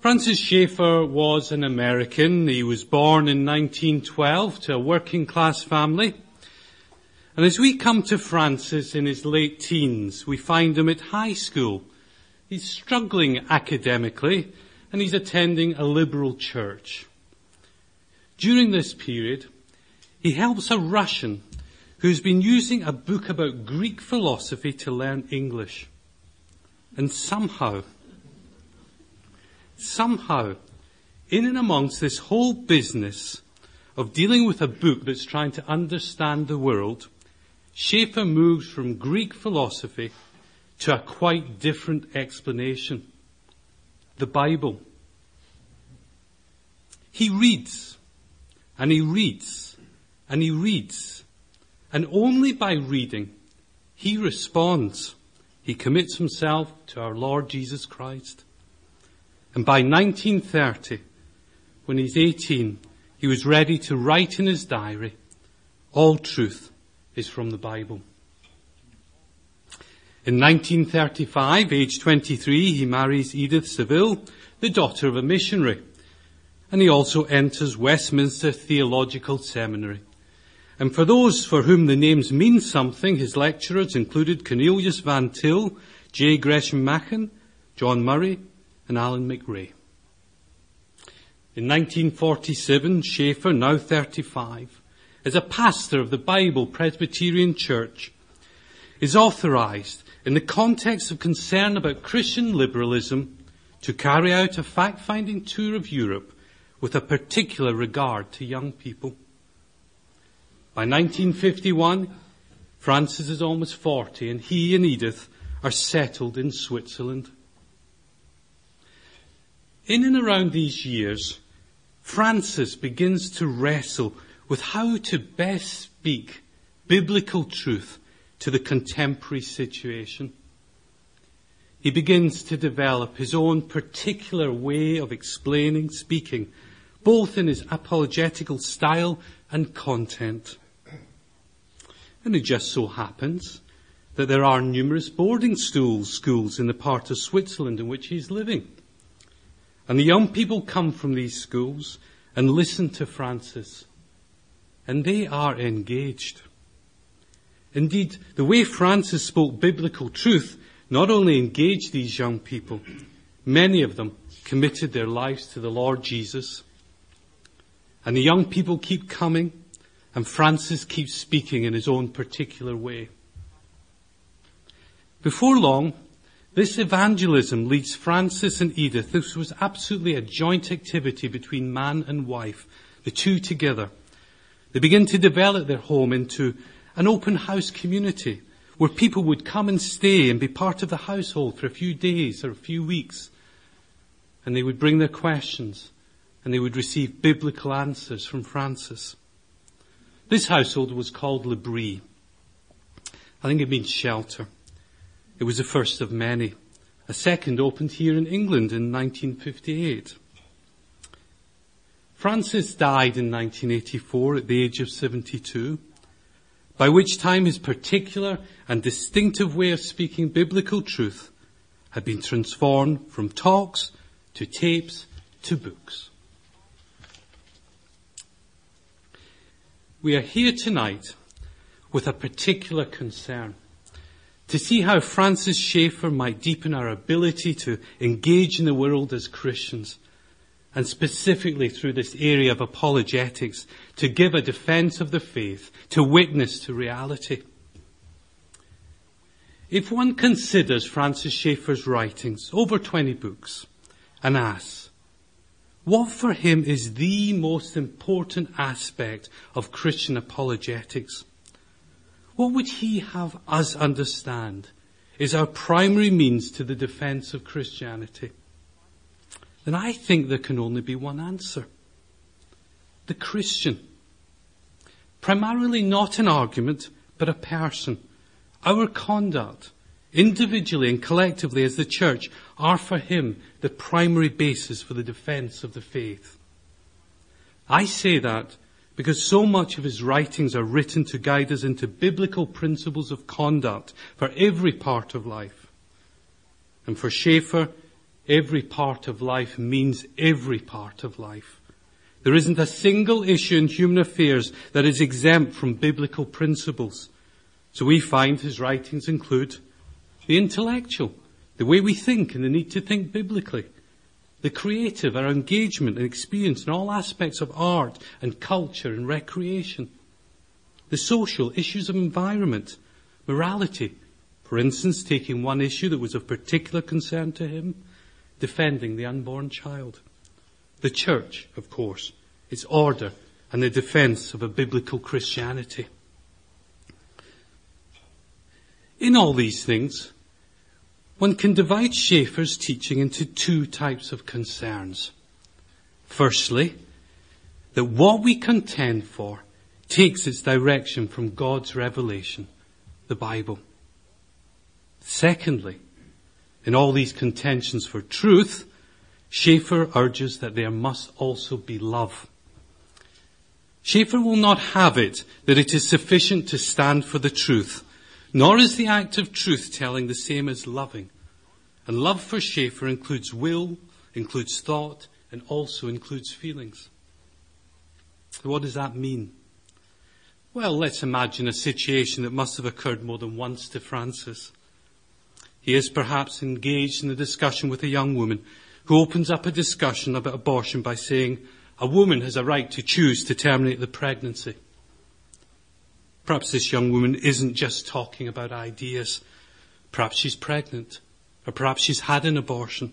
Francis Schaeffer was an American. He was born in 1912 to a working class family. And as we come to Francis in his late teens, we find him at high school. He's struggling academically and he's attending a liberal church. During this period, he helps a Russian who's been using a book about Greek philosophy to learn English. And somehow, somehow, in and amongst this whole business of dealing with a book that's trying to understand the world, Schaeffer moves from Greek philosophy to a quite different explanation. The Bible. He reads, and he reads, and he reads, and only by reading, he responds. He commits himself to our Lord Jesus Christ. And by 1930, when he's 18, he was ready to write in his diary, all truth is from the Bible. In 1935, age 23, he marries Edith Seville, the daughter of a missionary. And he also enters Westminster Theological Seminary. And for those for whom the names mean something, his lecturers included Cornelius Van Til, J. Gresham Machen, John Murray, and Allan MacRae. In 1947, Schaeffer, now 35, as a pastor of the Bible Presbyterian Church, is authorized in the context of concern about Christian liberalism to carry out a fact-finding tour of Europe with a particular regard to young people. By 1951, Francis is almost 40 and he and Edith are settled in Switzerland. In and around these years, Francis begins to wrestle with how to best speak biblical truth to the contemporary situation. He begins to develop his own particular way of explaining, speaking, both in his apologetical style and content. And it just so happens that there are numerous boarding schools, schools in the part of Switzerland in which he's living. And the young people come from these schools and listen to Francis. And they are engaged. Indeed, the way Francis spoke biblical truth not only engaged these young people, many of them committed their lives to the Lord Jesus. And the young people keep coming and Francis keeps speaking in his own particular way. Before long, this evangelism leads Francis and Edith. This was absolutely a joint activity between man and wife, the two together. They begin to develop their home into an open house community where people would come and stay and be part of the household for a few days or a few weeks. And they would bring their questions and they would receive biblical answers from Francis. This household was called L'Abri. I think it means shelter. It was the first of many. A second opened here in England in 1958. Francis died in 1984 at the age of 72, by which time his particular and distinctive way of speaking biblical truth had been transformed from talks to tapes to books. We are here tonight with a particular concern to see how Francis Schaeffer might deepen our ability to engage in the world as Christians and specifically through this area of apologetics to give a defense of the faith, to witness to reality. If one considers Francis Schaeffer's writings, over 20 books, and asks, what for him is the most important aspect of Christian apologetics? What would he have us understand is our primary means to the defense of Christianity? Then I think there can only be one answer. The Christian. Primarily not an argument, but a person. Our conduct, individually and collectively as the church, are for him the primary basis for the defense of the faith. I say that because so much of his writings are written to guide us into biblical principles of conduct for every part of life. And for Schaeffer, every part of life means every part of life. There isn't a single issue in human affairs that is exempt from biblical principles. So we find his writings include the intellectual, the way we think and the need to think biblically, the creative, our engagement and experience in all aspects of art and culture and recreation, the social issues of environment, morality, for instance, taking one issue that was of particular concern to him, defending the unborn child. The church, of course, its order and the defense of a biblical Christianity. In all these things, one can divide Schaeffer's teaching into two types of concerns. Firstly, that what we contend for takes its direction from God's revelation, the Bible. Secondly, in all these contentions for truth, Schaeffer urges that there must also be love. Schaeffer will not have it that it is sufficient to stand for the truth, nor is the act of truth telling the same as loving. And love for Schaeffer includes will, includes thought, and also includes feelings. What does that mean? Well, let's imagine a situation that must have occurred more than once to Francis. He is perhaps engaged in a discussion with a young woman who opens up a discussion about abortion by saying, a woman has a right to choose to terminate the pregnancy. Perhaps this young woman isn't just talking about ideas. Perhaps she's pregnant, or perhaps she's had an abortion.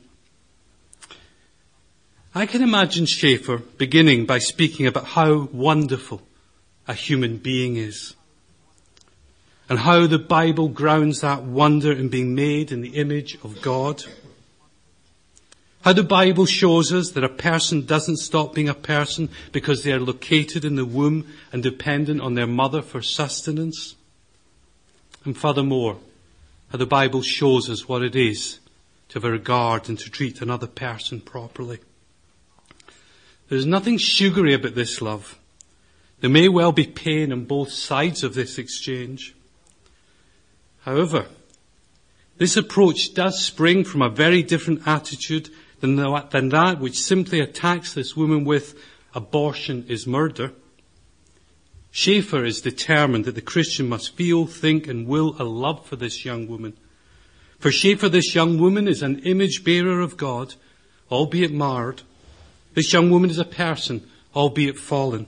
I can imagine Schaeffer beginning by speaking about how wonderful a human being is and how the Bible grounds that wonder in being made in the image of God. How the Bible shows us that a person doesn't stop being a person because they are located in the womb and dependent on their mother for sustenance. And furthermore, how the Bible shows us what it is to have a regard and to treat another person properly. There's nothing sugary about this love. There may well be pain on both sides of this exchange. However, this approach does spring from a very different attitude than, the, that which simply attacks this woman with abortion is murder. Schaeffer is determined that the Christian must feel, think and will a love for this young woman. For Schaeffer, this young woman is an image bearer of God, albeit marred. This young woman is a person, albeit fallen.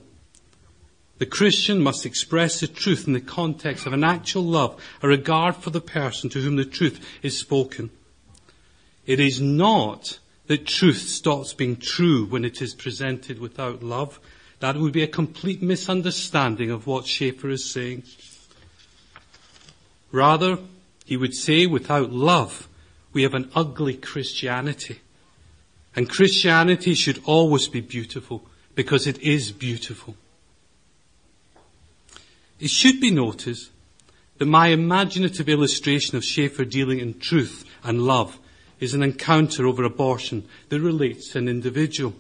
The Christian must express the truth in the context of an actual love, a regard for the person to whom the truth is spoken. It is not that truth stops being true when it is presented without love. That would be a complete misunderstanding of what Schaeffer is saying. Rather, he would say without love, we have an ugly Christianity. And Christianity should always be beautiful because it is beautiful. It should be noticed that my imaginative illustration of Schaeffer dealing in truth and love is an encounter over abortion that relates to an individual.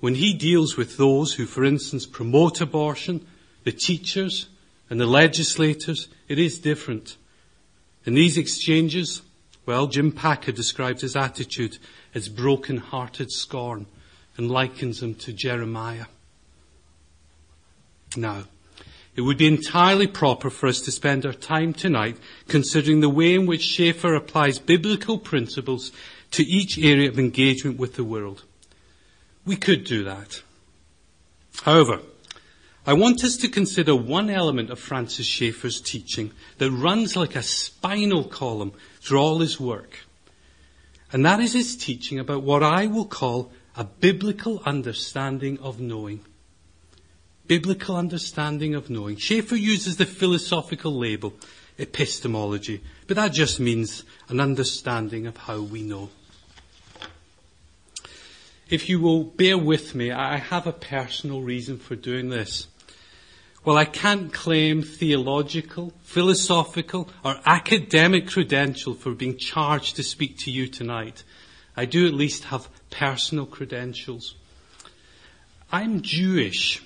When he deals with those who, for instance, promote abortion, the teachers and the legislators, it is different. In these exchanges, well, Jim Packer describes his attitude as broken-hearted scorn and likens him to Jeremiah. Now, it would be entirely proper for us to spend our time tonight considering the way in which Schaeffer applies biblical principles to each area of engagement with the world. We could do that. However, I want us to consider one element of Francis Schaeffer's teaching that runs like a spinal column through all his work. And that is his teaching about what I will call a biblical understanding of knowing biblical understanding of knowing. Schaeffer uses the philosophical label, epistemology, but that just means an understanding of how we know. If you will bear with me, I have a personal reason for doing this. Well, I can't claim theological, philosophical, or academic credential for being charged to speak to you tonight. I do at least have personal credentials. I'm Jewish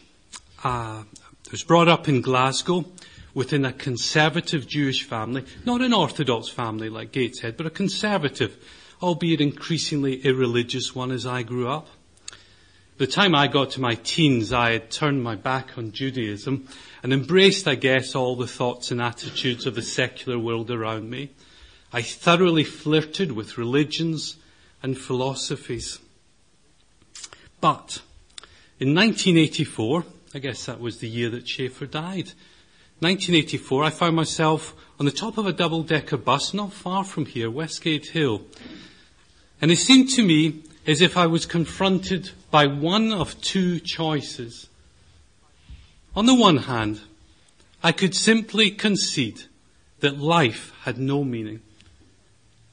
uh, was brought up in Glasgow within a conservative Jewish family, not an Orthodox family like Gateshead, but a conservative albeit increasingly irreligious one as I grew up. The time I got to my teens, I had turned my back on Judaism and embraced, I guess, all the thoughts and attitudes of the secular world around me. I thoroughly flirted with religions and philosophies. But in 1984, I guess that was the year that Schaeffer died, 1984, I found myself on the top of a double-decker bus not far from here, Westgate Hill. And it seemed to me as if I was confronted by one of two choices. On the one hand, I could simply concede that life had no meaning,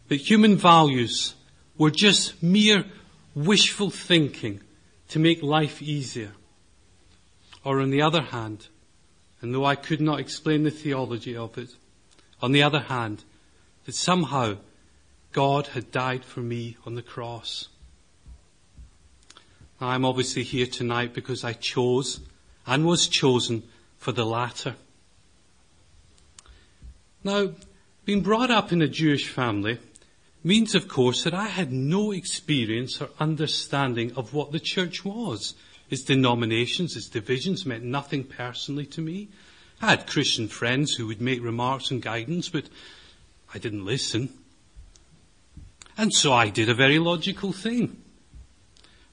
that human values were just mere wishful thinking to make life easier. Or on the other hand, and though I could not explain the theology of it, on the other hand, that somehow God had died for me on the cross. I'm obviously here tonight because I chose and was chosen for the latter. Now, being brought up in a Jewish family means, of course, that I had no experience or understanding of what the church was. Its denominations, its divisions meant nothing personally to me. I had Christian friends who would make remarks and guidance, but I didn't listen. And so I did a very logical thing.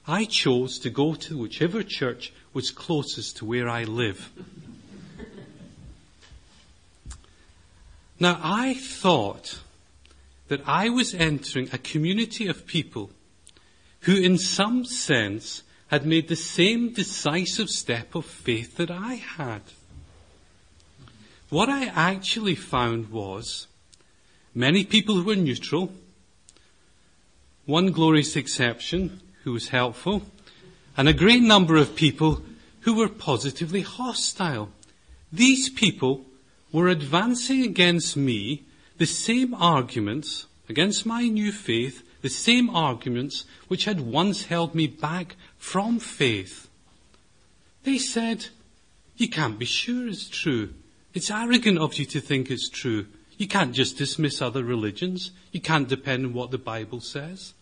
I chose to go to whichever church was closest to where I live. now I thought that I was entering a community of people who in some sense had made the same decisive step of faith that I had. What I actually found was many people who were neutral, one glorious exception who was helpful, and a great number of people who were positively hostile. These people were advancing against me the same arguments, against my new faith, the same arguments which had once held me back from faith. They said, you can't be sure it's true. It's arrogant of you to think it's true. You can't just dismiss other religions. You can't depend on what the Bible says.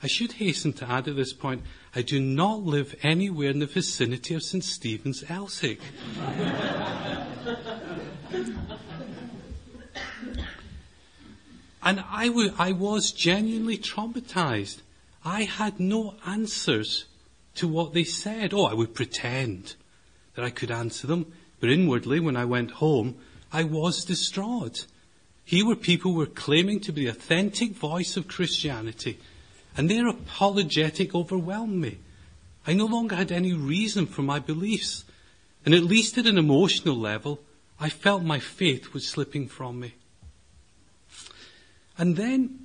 I should hasten to add at this point, I do not live anywhere in the vicinity of St. Stephen's, Elswick. and I, w- I was genuinely traumatized. I had no answers to what they said. Oh, I would pretend that I could answer them, but inwardly, when I went home, I was distraught. Here were people who were claiming to be the authentic voice of Christianity, and their apologetic overwhelmed me. I no longer had any reason for my beliefs, and at least at an emotional level, I felt my faith was slipping from me. And then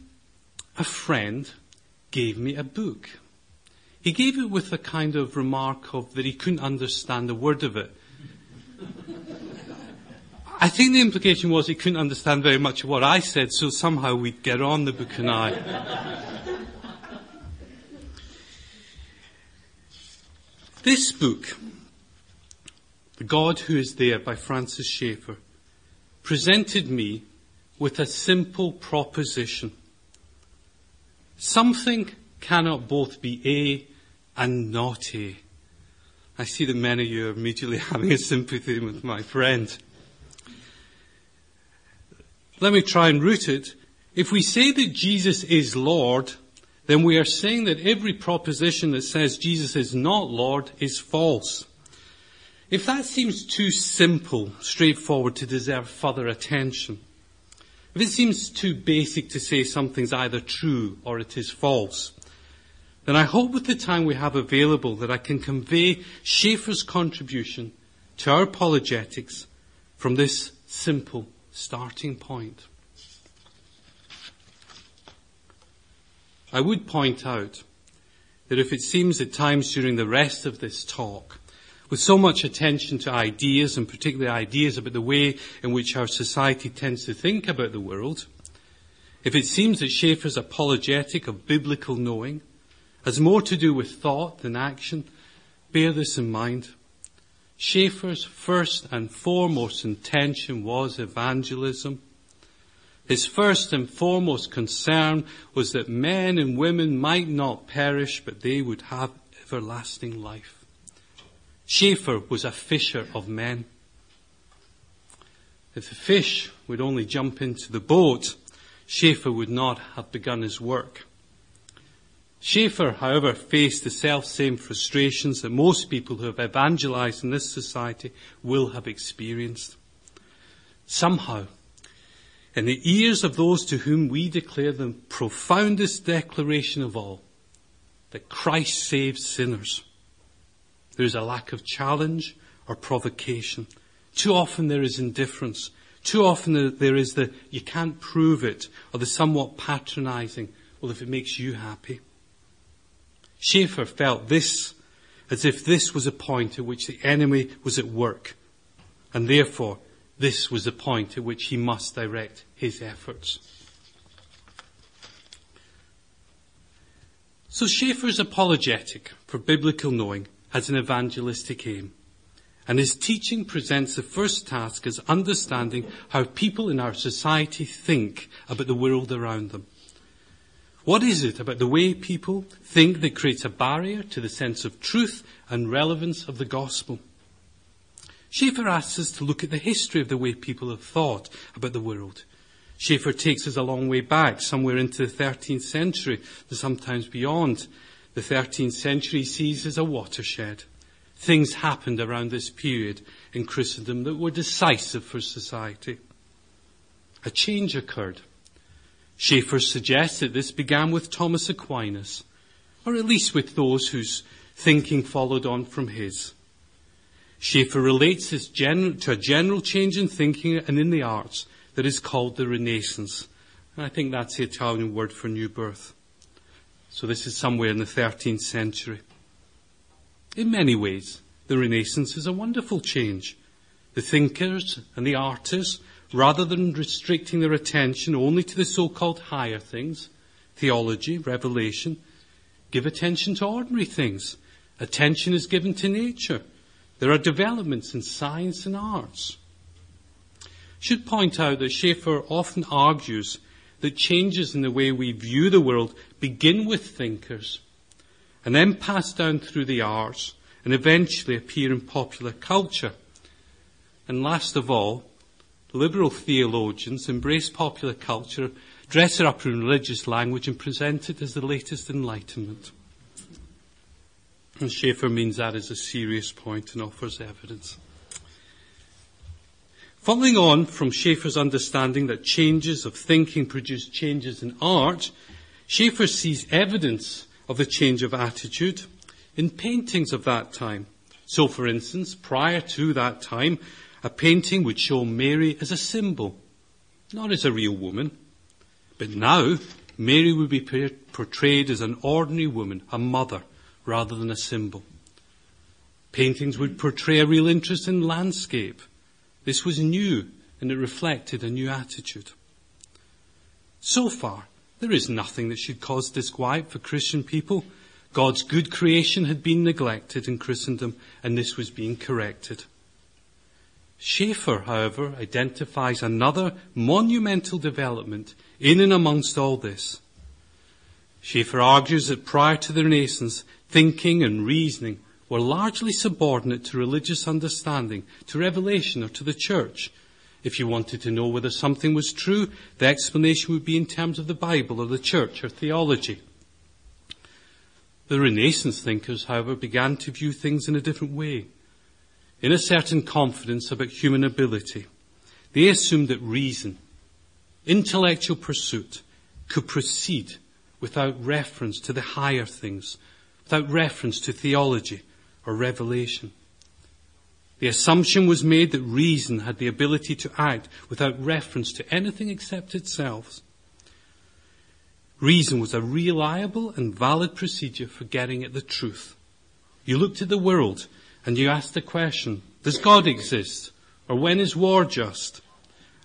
a friend gave me a book. He gave it with a kind of remark of that he couldn't understand a word of it. I think the implication was he couldn't understand very much of what I said, so somehow we'd get on, the book and I. this book, The God Who Is There by Francis Schaeffer, presented me with a simple proposition. Something cannot both be A and not A. I see that many of you are immediately having a sympathy with my friend. Let me try and root it. If we say that Jesus is Lord, then we are saying that every proposition that says Jesus is not Lord is false. If that seems too simple, straightforward to deserve further attention, if it seems too basic to say something's either true or it is false, then I hope with the time we have available that I can convey Schaeffer's contribution to our apologetics from this simple starting point. I would point out that if it seems at times during the rest of this talk with so much attention to ideas and particularly ideas about the way in which our society tends to think about the world, if it seems that Schaeffer's apologetic of biblical knowing has more to do with thought than action, bear this in mind. Schaeffer's first and foremost intention was evangelism. His first and foremost concern was that men and women might not perish, but they would have everlasting life. Schaeffer was a fisher of men. If the fish would only jump into the boat, Schaeffer would not have begun his work. Schaeffer, however, faced the self-same frustrations that most people who have evangelized in this society will have experienced. Somehow, in the ears of those to whom we declare the profoundest declaration of all, that Christ saves sinners, there is a lack of challenge or provocation. Too often there is indifference. Too often there is the you can't prove it or the somewhat patronizing, well if it makes you happy. Schaeffer felt this as if this was a point at which the enemy was at work, and therefore this was the point at which he must direct his efforts. So Schaeffer is apologetic for biblical knowing has an evangelistic aim. And his teaching presents the first task as understanding how people in our society think about the world around them. What is it about the way people think that creates a barrier to the sense of truth and relevance of the gospel? Schaeffer asks us to look at the history of the way people have thought about the world. Schaeffer takes us a long way back, somewhere into the 13th century, sometimes beyond. The 13th century sees as a watershed. Things happened around this period in Christendom that were decisive for society. A change occurred. Schaeffer suggests that this began with Thomas Aquinas, or at least with those whose thinking followed on from his. Schaeffer relates this gen- to a general change in thinking and in the arts that is called the Renaissance. And I think that's the Italian word for new birth. So this is somewhere in the 13th century. In many ways, the Renaissance is a wonderful change. The thinkers and the artists rather than restricting their attention only to the so-called higher things, theology, revelation, give attention to ordinary things. Attention is given to nature. There are developments in science and arts. Should point out that Schaeffer often argues that changes in the way we view the world begin with thinkers and then pass down through the arts and eventually appear in popular culture. And last of all, liberal theologians embrace popular culture, dress it up in religious language, and present it as the latest enlightenment. And Schaeffer means that is a serious point and offers evidence. Following on from Schaeffer's understanding that changes of thinking produce changes in art, Schaeffer sees evidence of the change of attitude in paintings of that time. So, for instance, prior to that time, a painting would show Mary as a symbol, not as a real woman. But now, Mary would be portrayed as an ordinary woman, a mother, rather than a symbol. Paintings would portray a real interest in landscape. This was new and it reflected a new attitude. So far, there is nothing that should cause disquiet for Christian people. God's good creation had been neglected in Christendom and this was being corrected. Schaeffer, however, identifies another monumental development in and amongst all this. Schaeffer argues that prior to the Renaissance, thinking and reasoning were largely subordinate to religious understanding, to revelation, or to the church. If you wanted to know whether something was true, the explanation would be in terms of the Bible or the church or theology. The Renaissance thinkers, however, began to view things in a different way. In a certain confidence about human ability, they assumed that reason, intellectual pursuit, could proceed without reference to the higher things, without reference to theology or revelation. The assumption was made that reason had the ability to act without reference to anything except itself. Reason was a reliable and valid procedure for getting at the truth. You looked at the world and you asked the question, does God exist? Or when is war just?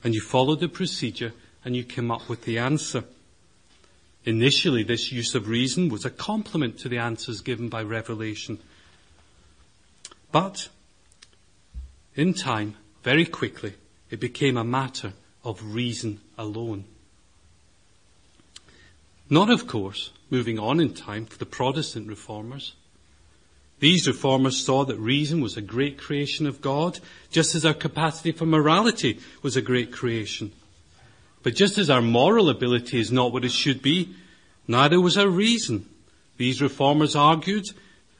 And you followed the procedure and you came up with the answer. Initially, this use of reason was a complement to the answers given by revelation. But, in time, very quickly, it became a matter of reason alone. Not, of course, moving on in time for the Protestant reformers. These reformers saw that reason was a great creation of God, just as our capacity for morality was a great creation. But just as our moral ability is not what it should be, neither was our reason. These reformers argued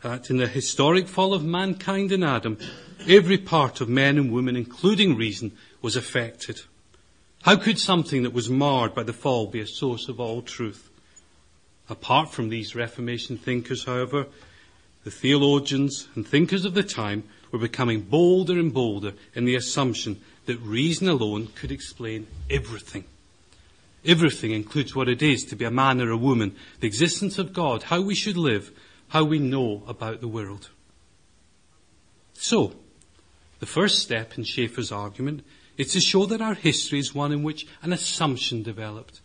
that in the historic fall of mankind in Adam, every part of men and women, including reason, was affected. How could something that was marred by the fall be a source of all truth? Apart from these Reformation thinkers, however, the theologians and thinkers of the time were becoming bolder and bolder in the assumption that reason alone could explain everything. Everything includes what it is to be a man or a woman, the existence of God, how we should live, how we know about the world. So, the first step in Schaeffer's argument is to show that our history is one in which an assumption developed.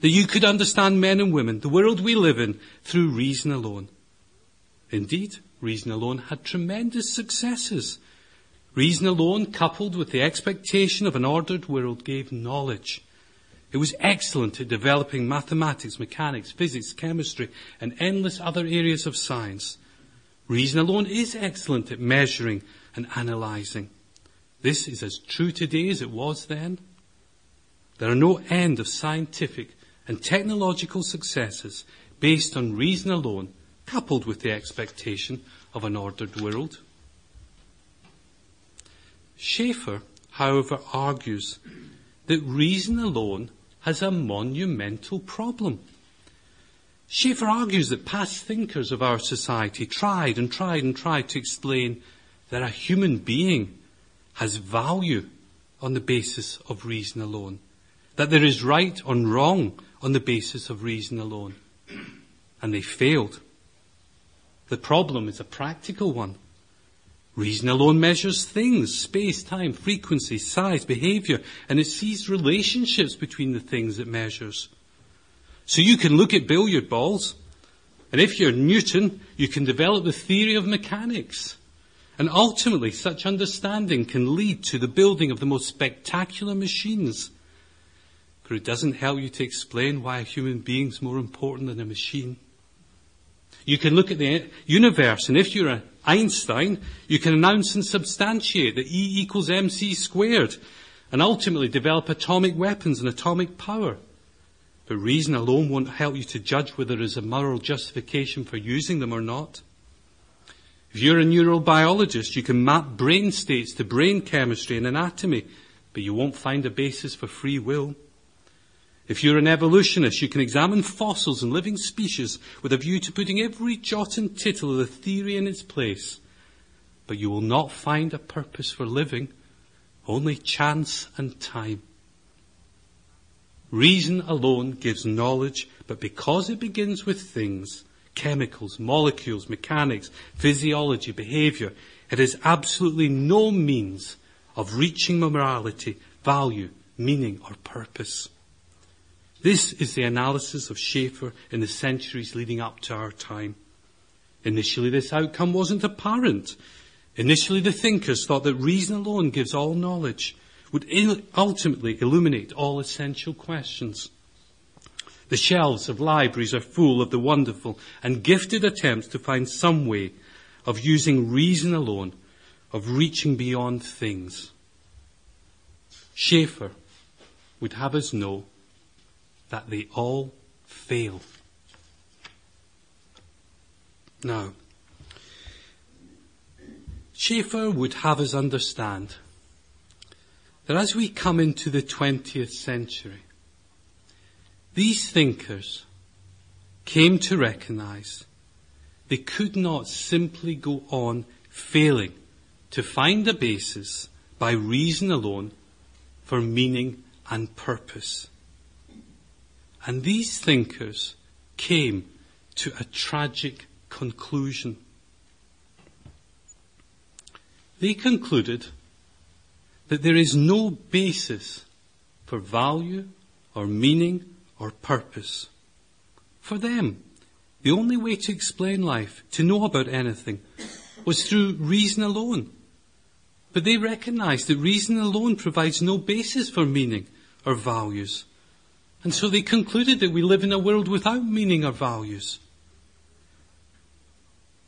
That you could understand men and women, the world we live in, through reason alone. Indeed, reason alone had tremendous successes. Reason alone, coupled with the expectation of an ordered world, gave knowledge. It was excellent at developing mathematics, mechanics, physics, chemistry, and endless other areas of science. Reason alone is excellent at measuring and analysing. This is as true today as it was then. There are no end of scientific and technological successes based on reason alone, coupled with the expectation of an ordered world. Schaeffer, however, argues that reason alone has a monumental problem. Schaeffer argues that past thinkers of our society tried and tried and tried to explain that a human being has value on the basis of reason alone, that there is right or wrong on the basis of reason alone. And they failed. The problem is a practical one. Reason alone measures things, space, time, frequency, size, behavior, and it sees relationships between the things it measures. So you can look at billiard balls, and if you're Newton, you can develop the theory of mechanics. And ultimately, such understanding can lead to the building of the most spectacular machines. But it doesn't help you to explain why a human being is more important than a machine. You can look at the universe, and if you're an Einstein, you can announce and substantiate that E equals mc squared, and ultimately develop atomic weapons and atomic power. But reason alone won't help you to judge whether there is a moral justification for using them or not. If you're a neurobiologist, you can map brain states to brain chemistry and anatomy, but you won't find a basis for free will. If you're an evolutionist, you can examine fossils and living species with a view to putting every jot and tittle of the theory in its place. But you will not find a purpose for living, only chance and time. Reason alone gives knowledge, but because it begins with things, chemicals, molecules, mechanics, physiology, behavior, it has absolutely no means of reaching morality, value, meaning, or purpose. This is the analysis of Schaeffer in the centuries leading up to our time. Initially, this outcome wasn't apparent. Initially, the thinkers thought that reason alone gives all knowledge, would ultimately illuminate all essential questions. The shelves of libraries are full of the wonderful and gifted attempts to find some way of using reason alone, of reaching beyond things. Schaeffer would have us know that they all fail. Now, Schaeffer would have us understand that as we come into the 20th century, these thinkers came to recognize they could not simply go on failing to find a basis by reason alone for meaning and purpose. And these thinkers came to a tragic conclusion. They concluded that there is no basis for value or meaning or purpose. For them, the only way to explain life, to know about anything, was through reason alone. But they recognized that reason alone provides no basis for meaning or values. And so they concluded that we live in a world without meaning or values.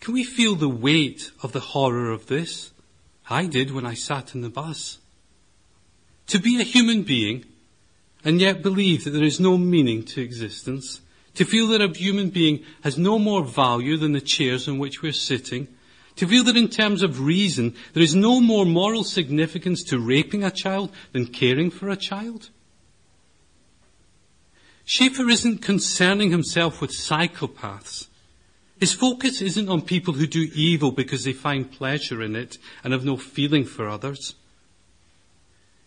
Can we feel the weight of the horror of this? I did when I sat in the bus. To be a human being and yet believe that there is no meaning to existence, to feel that a human being has no more value than the chairs on which we're sitting, to feel that in terms of reason, there is no more moral significance to raping a child than caring for a child. Schaeffer isn't concerning himself with psychopaths. His focus isn't on people who do evil because they find pleasure in it and have no feeling for others.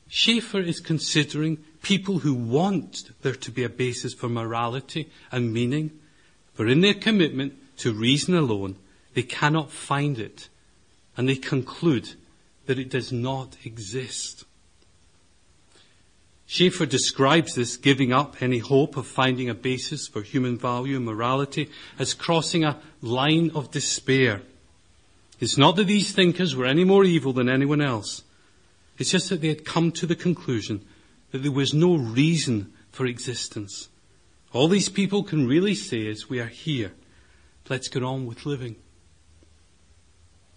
Schaeffer is considering people who want there to be a basis for morality and meaning, for in their commitment to reason alone, they cannot find it, and they conclude that it does not exist. Schaeffer describes this giving up any hope of finding a basis for human value and morality as crossing a line of despair. It's not that these thinkers were any more evil than anyone else. It's just that they had come to the conclusion that there was no reason for existence. All these people can really say is, we are here. Let's get on with living.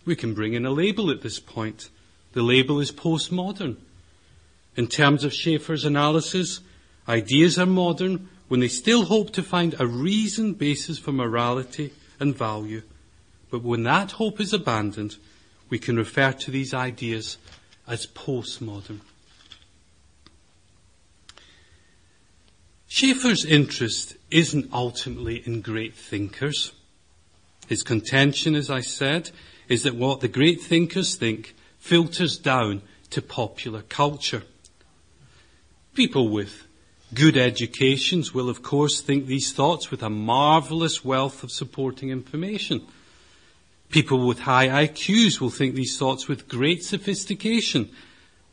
We can bring in a label at this point. The label is postmodern. In terms of Schaeffer's analysis, ideas are modern when they still hope to find a reason basis for morality and value. But when that hope is abandoned, we can refer to these ideas as postmodern. Schaeffer's interest isn't ultimately in great thinkers. His contention, as I said, is that what the great thinkers think filters down to popular culture. People with good educations will of course think these thoughts with a marvelous wealth of supporting information. People with high IQs will think these thoughts with great sophistication,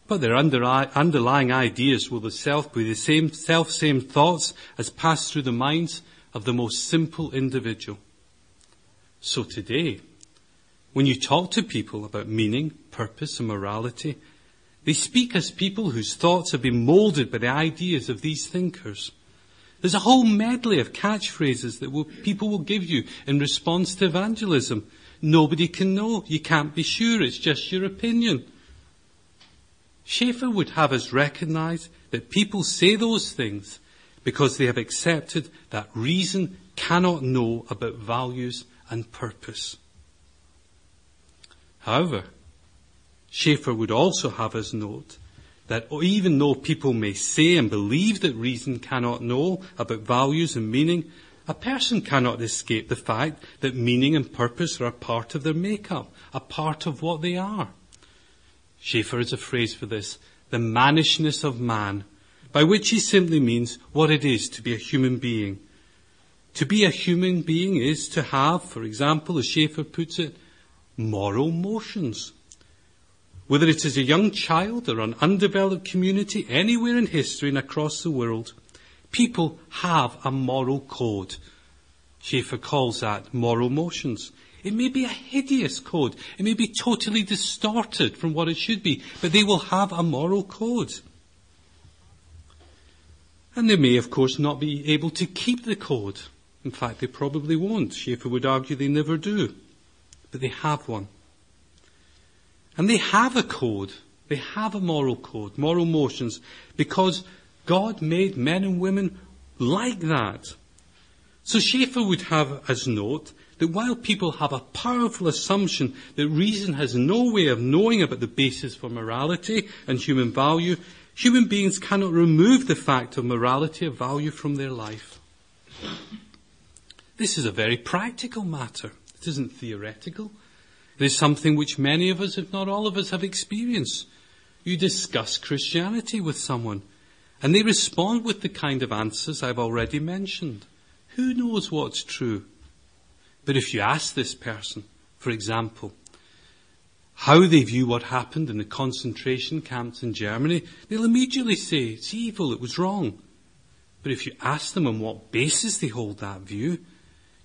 but their underlying ideas will self be the same self same thoughts as pass through the minds of the most simple individual. So today, when you talk to people about meaning, purpose, and morality, they speak as people whose thoughts have been molded by the ideas of these thinkers. There's a whole medley of catchphrases that will, people will give you in response to evangelism. Nobody can know. You can't be sure. It's just your opinion. Schaeffer would have us recognize that people say those things because they have accepted that reason cannot know about values and purpose. However, Schaeffer would also have us note that even though people may say and believe that reason cannot know about values and meaning, a person cannot escape the fact that meaning and purpose are a part of their makeup, a part of what they are. Schaeffer has a phrase for this, the mannishness of man, by which he simply means what it is to be a human being. To be a human being is to have, for example, as Schaeffer puts it, moral motions. Whether it is a young child or an undeveloped community anywhere in history and across the world, people have a moral code. Schaeffer calls that moral motions. It may be a hideous code. It may be totally distorted from what it should be, but they will have a moral code. And they may, of course, not be able to keep the code. In fact, they probably won't. Schaeffer would argue they never do. But they have one. And they have a code. They have a moral code, moral motions, because God made men and women like that. So Schaeffer would have as note that while people have a powerful assumption that reason has no way of knowing about the basis for morality and human value, human beings cannot remove the fact of morality or value from their life. This is a very practical matter. It isn't theoretical. It is something which many of us, if not all of us, have experienced. You discuss Christianity with someone, and they respond with the kind of answers I've already mentioned. Who knows what's true? But if you ask this person, for example, how they view what happened in the concentration camps in Germany, they'll immediately say it's evil, it was wrong. But if you ask them on what basis they hold that view,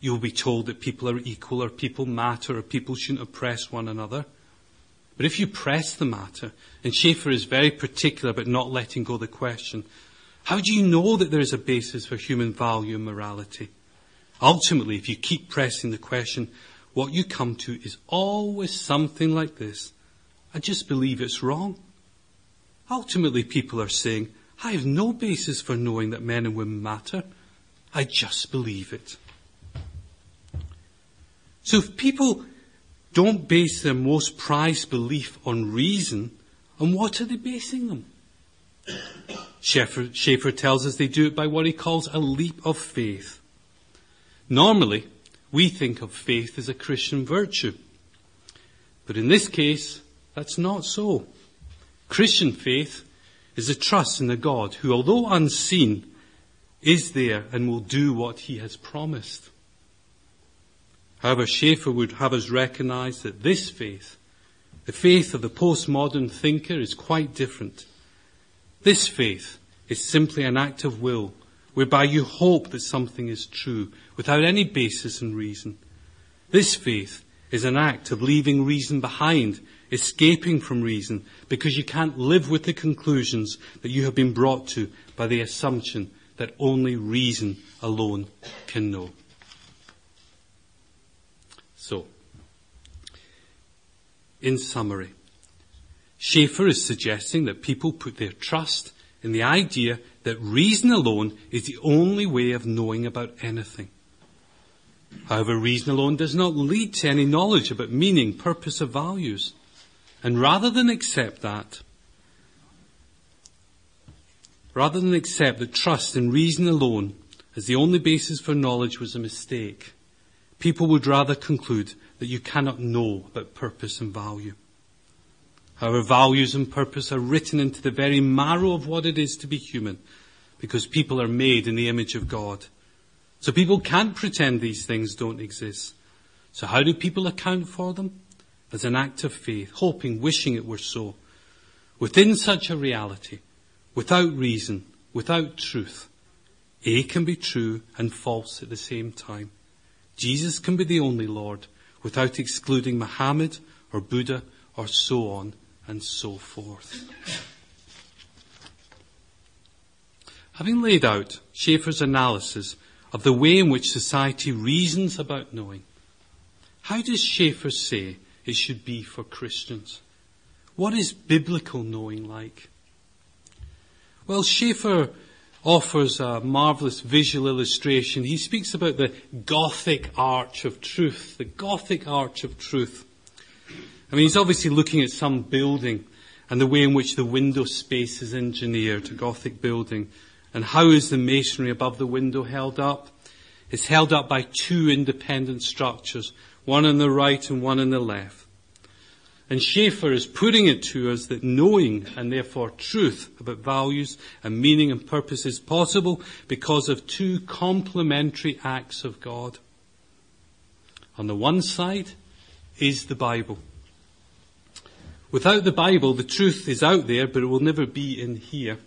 you will be told that people are equal or people matter or people shouldn't oppress one another. But if you press the matter, and Schaeffer is very particular about not letting go the question, How do you know that there is a basis for human value and morality? Ultimately, if you keep pressing the question, what you come to is always something like this. I just believe it's wrong. Ultimately, people are saying, I have no basis for knowing that men and women matter. I just believe it. So if people don't base their most prized belief on reason, on what are they basing them? Schaeffer, Schaeffer tells us they do it by what he calls a leap of faith. Normally, we think of faith as a Christian virtue. But in this case, that's not so. Christian faith is a trust in a God who, although unseen, is there and will do what he has promised. However, Schaeffer would have us recognize that this faith, the faith of the postmodern thinker, is quite different. This faith is simply an act of will whereby you hope that something is true without any basis in reason. This faith is an act of leaving reason behind, escaping from reason, because you can't live with the conclusions that you have been brought to by the assumption that only reason alone can know. So, in summary, Schaeffer is suggesting that people put their trust in the idea that reason alone is the only way of knowing about anything. However, reason alone does not lead to any knowledge about meaning, purpose, or values. And rather than accept that, rather than accept that trust in reason alone as the only basis for knowledge was a mistake, people would rather conclude that you cannot know about purpose and value. Our values and purpose are written into the very marrow of what it is to be human because people are made in the image of God. So people can't pretend these things don't exist. So how do people account for them? As an act of faith, hoping, wishing it were so. Within such a reality, without reason, without truth, A can be true and false at the same time. Jesus can be the only Lord without excluding Muhammad or Buddha or so on and so forth. Having laid out Schaeffer's analysis of the way in which society reasons about knowing, how does Schaeffer say it should be for Christians? What is biblical knowing like? Well, Schaeffer offers a marvelous visual illustration. He speaks about the Gothic arch of truth, the Gothic arch of truth. I mean, he's obviously looking at some building and the way in which the window space is engineered, a Gothic building. And how is the masonry above the window held up? It's held up by two independent structures, one on the right and one on the left. And Schaeffer is putting it to us that knowing and therefore truth about values and meaning and purpose is possible because of two complementary acts of God. On the one side is the Bible. Without the Bible, the truth is out there, but it will never be in here.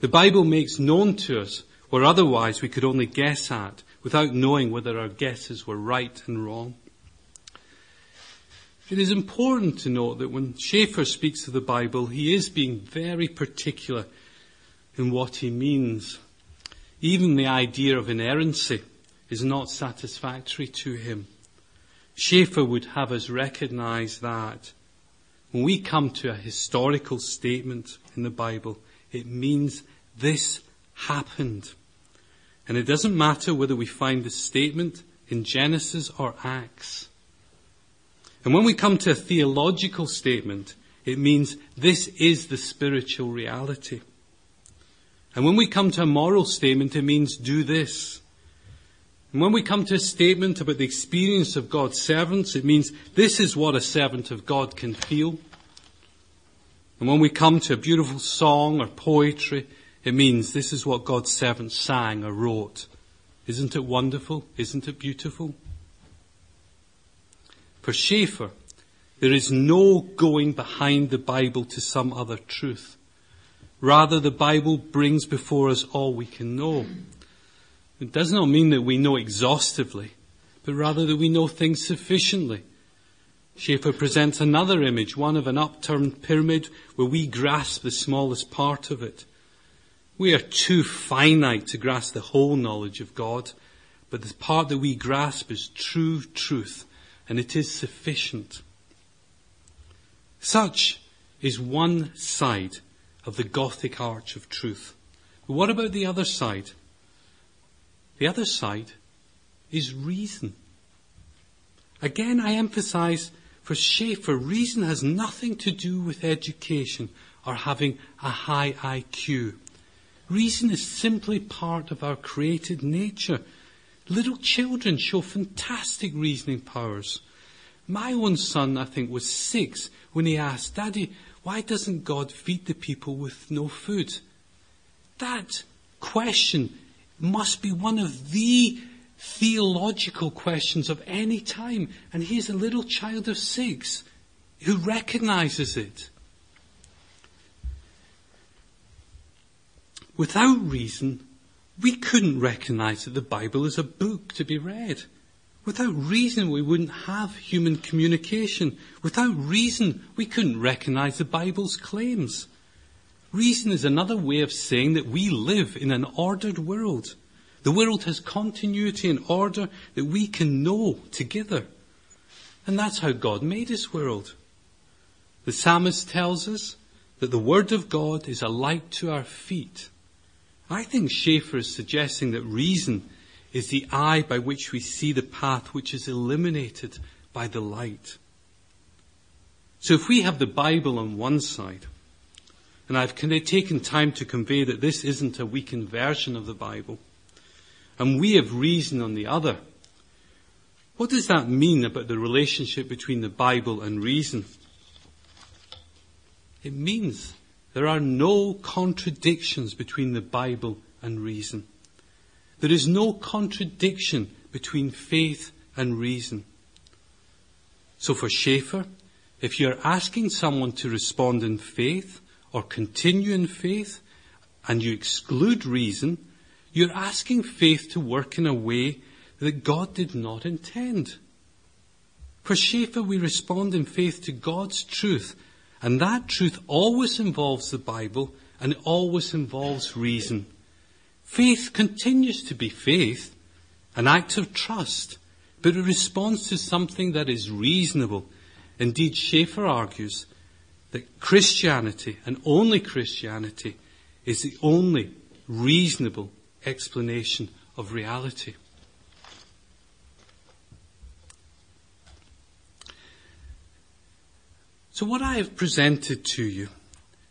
The Bible makes known to us where otherwise we could only guess at without knowing whether our guesses were right and wrong. It is important to note that when Schaeffer speaks of the Bible, he is being very particular in what he means. Even the idea of inerrancy is not satisfactory to him. Schaeffer would have us recognize that when we come to a historical statement in the Bible, it means this happened. And it doesn't matter whether we find the statement in Genesis or Acts. And when we come to a theological statement, it means this is the spiritual reality. And when we come to a moral statement, it means do this. And when we come to a statement about the experience of God's servants, it means this is what a servant of God can feel. And when we come to a beautiful song or poetry, it means this is what God's servants sang or wrote. Isn't it wonderful? Isn't it beautiful? For Schaeffer, there is no going behind the Bible to some other truth. Rather, the Bible brings before us all we can know. It does not mean that we know exhaustively, but rather that we know things sufficiently. Schaeffer presents another image, one of an upturned pyramid where we grasp the smallest part of it. We are too finite to grasp the whole knowledge of God, but the part that we grasp is true truth, and it is sufficient. Such is one side of the Gothic arch of truth. But what about the other side? The other side is reason. Again, I emphasize for Schaeffer, reason has nothing to do with education or having a high IQ. Reason is simply part of our created nature. Little children show fantastic reasoning powers. My own son, I think, was six when he asked, Daddy, why doesn't God feed the people with no food? That question must be one of the theological questions of any time. And he's a little child of six who recognizes it. Without reason, we couldn't recognize that the Bible is a book to be read. Without reason, we wouldn't have human communication. Without reason, we couldn't recognize the Bible's claims. Reason is another way of saying that we live in an ordered world. The world has continuity and order that we can know together. And that's how God made his world. The psalmist tells us that the word of God is a light to our feet. I think Schaeffer is suggesting that reason is the eye by which we see the path which is illuminated by the light. So if we have the Bible on one side, and I've taken time to convey that this isn't a weakened version of the Bible, and we have reason on the other. What does that mean about the relationship between the Bible and reason? It means there are no contradictions between the Bible and reason. There is no contradiction between faith and reason. So for Schaeffer, if you're asking someone to respond in faith or continue in faith and you exclude reason, you're asking faith to work in a way that God did not intend. For Schaeffer, we respond in faith to God's truth, and that truth always involves the Bible and it always involves reason. Faith continues to be faith, an act of trust, but it responds to something that is reasonable. Indeed, Schaeffer argues that Christianity, and only Christianity, is the only reasonable explanation of reality. So what I have presented to you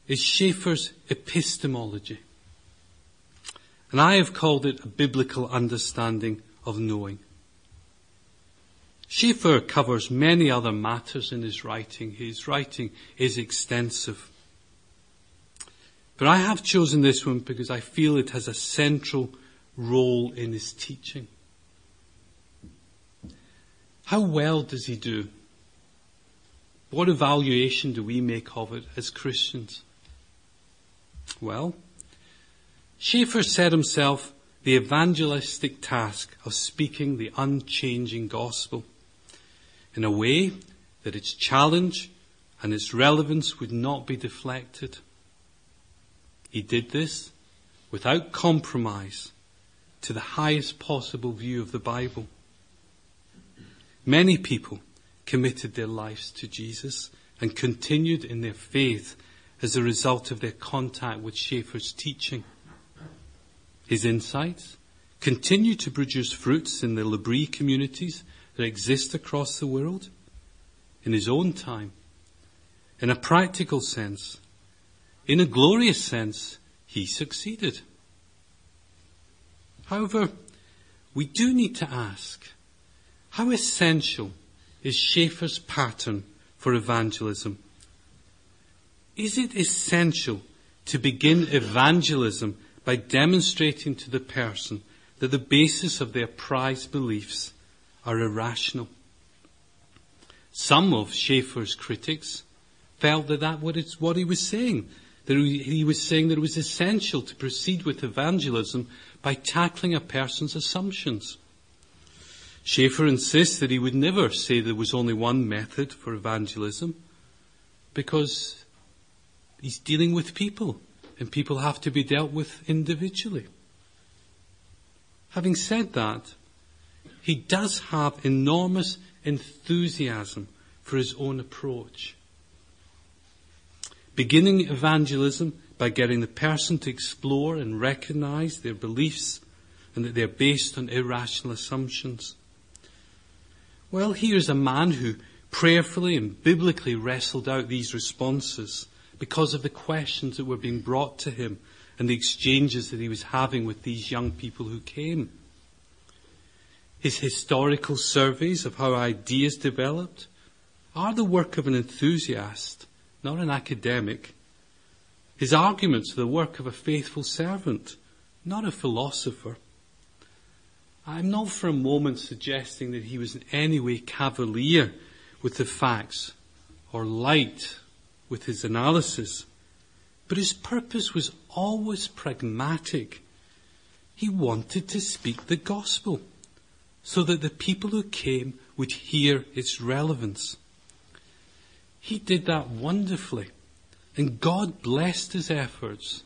is Schaeffer's epistemology. And I have called it a biblical understanding of knowing. Schaeffer covers many other matters in his writing. His writing is extensive. But I have chosen this one because I feel it has a central role in his teaching. How well does he do? What evaluation do we make of it as Christians? Well, Schaeffer set himself the evangelistic task of speaking the unchanging gospel in a way that its challenge and its relevance would not be deflected. He did this without compromise to the highest possible view of the Bible. Many people committed their lives to Jesus and continued in their faith as a result of their contact with Schaeffer's teaching. His insights continue to produce fruits in the L'Abri communities that exist across the world in his own time. In a practical sense, in a glorious sense, he succeeded. However, we do need to ask, how essential is Schaeffer's pattern for evangelism? Is it essential to begin evangelism by demonstrating to the person that the basis of their prized beliefs are irrational? Some of Schaeffer's critics felt that that was what he was saying. That he was saying that it was essential to proceed with evangelism by tackling a person's assumptions. Schaeffer insists that he would never say there was only one method for evangelism because he's dealing with people and people have to be dealt with individually. Having said that, he does have enormous enthusiasm for his own approach. Beginning evangelism by getting the person to explore and recognize their beliefs and that they're based on irrational assumptions. Well, here's a man who prayerfully and biblically wrestled out these responses because of the questions that were being brought to him and the exchanges that he was having with these young people who came. His historical surveys of how ideas developed are the work of an enthusiast, not an academic. His arguments are the work of a faithful servant, not a philosopher. I'm not for a moment suggesting that he was in any way cavalier with the facts or light with his analysis, but his purpose was always pragmatic. He wanted to speak the gospel so that the people who came would hear its relevance. He did that wonderfully, and God blessed his efforts.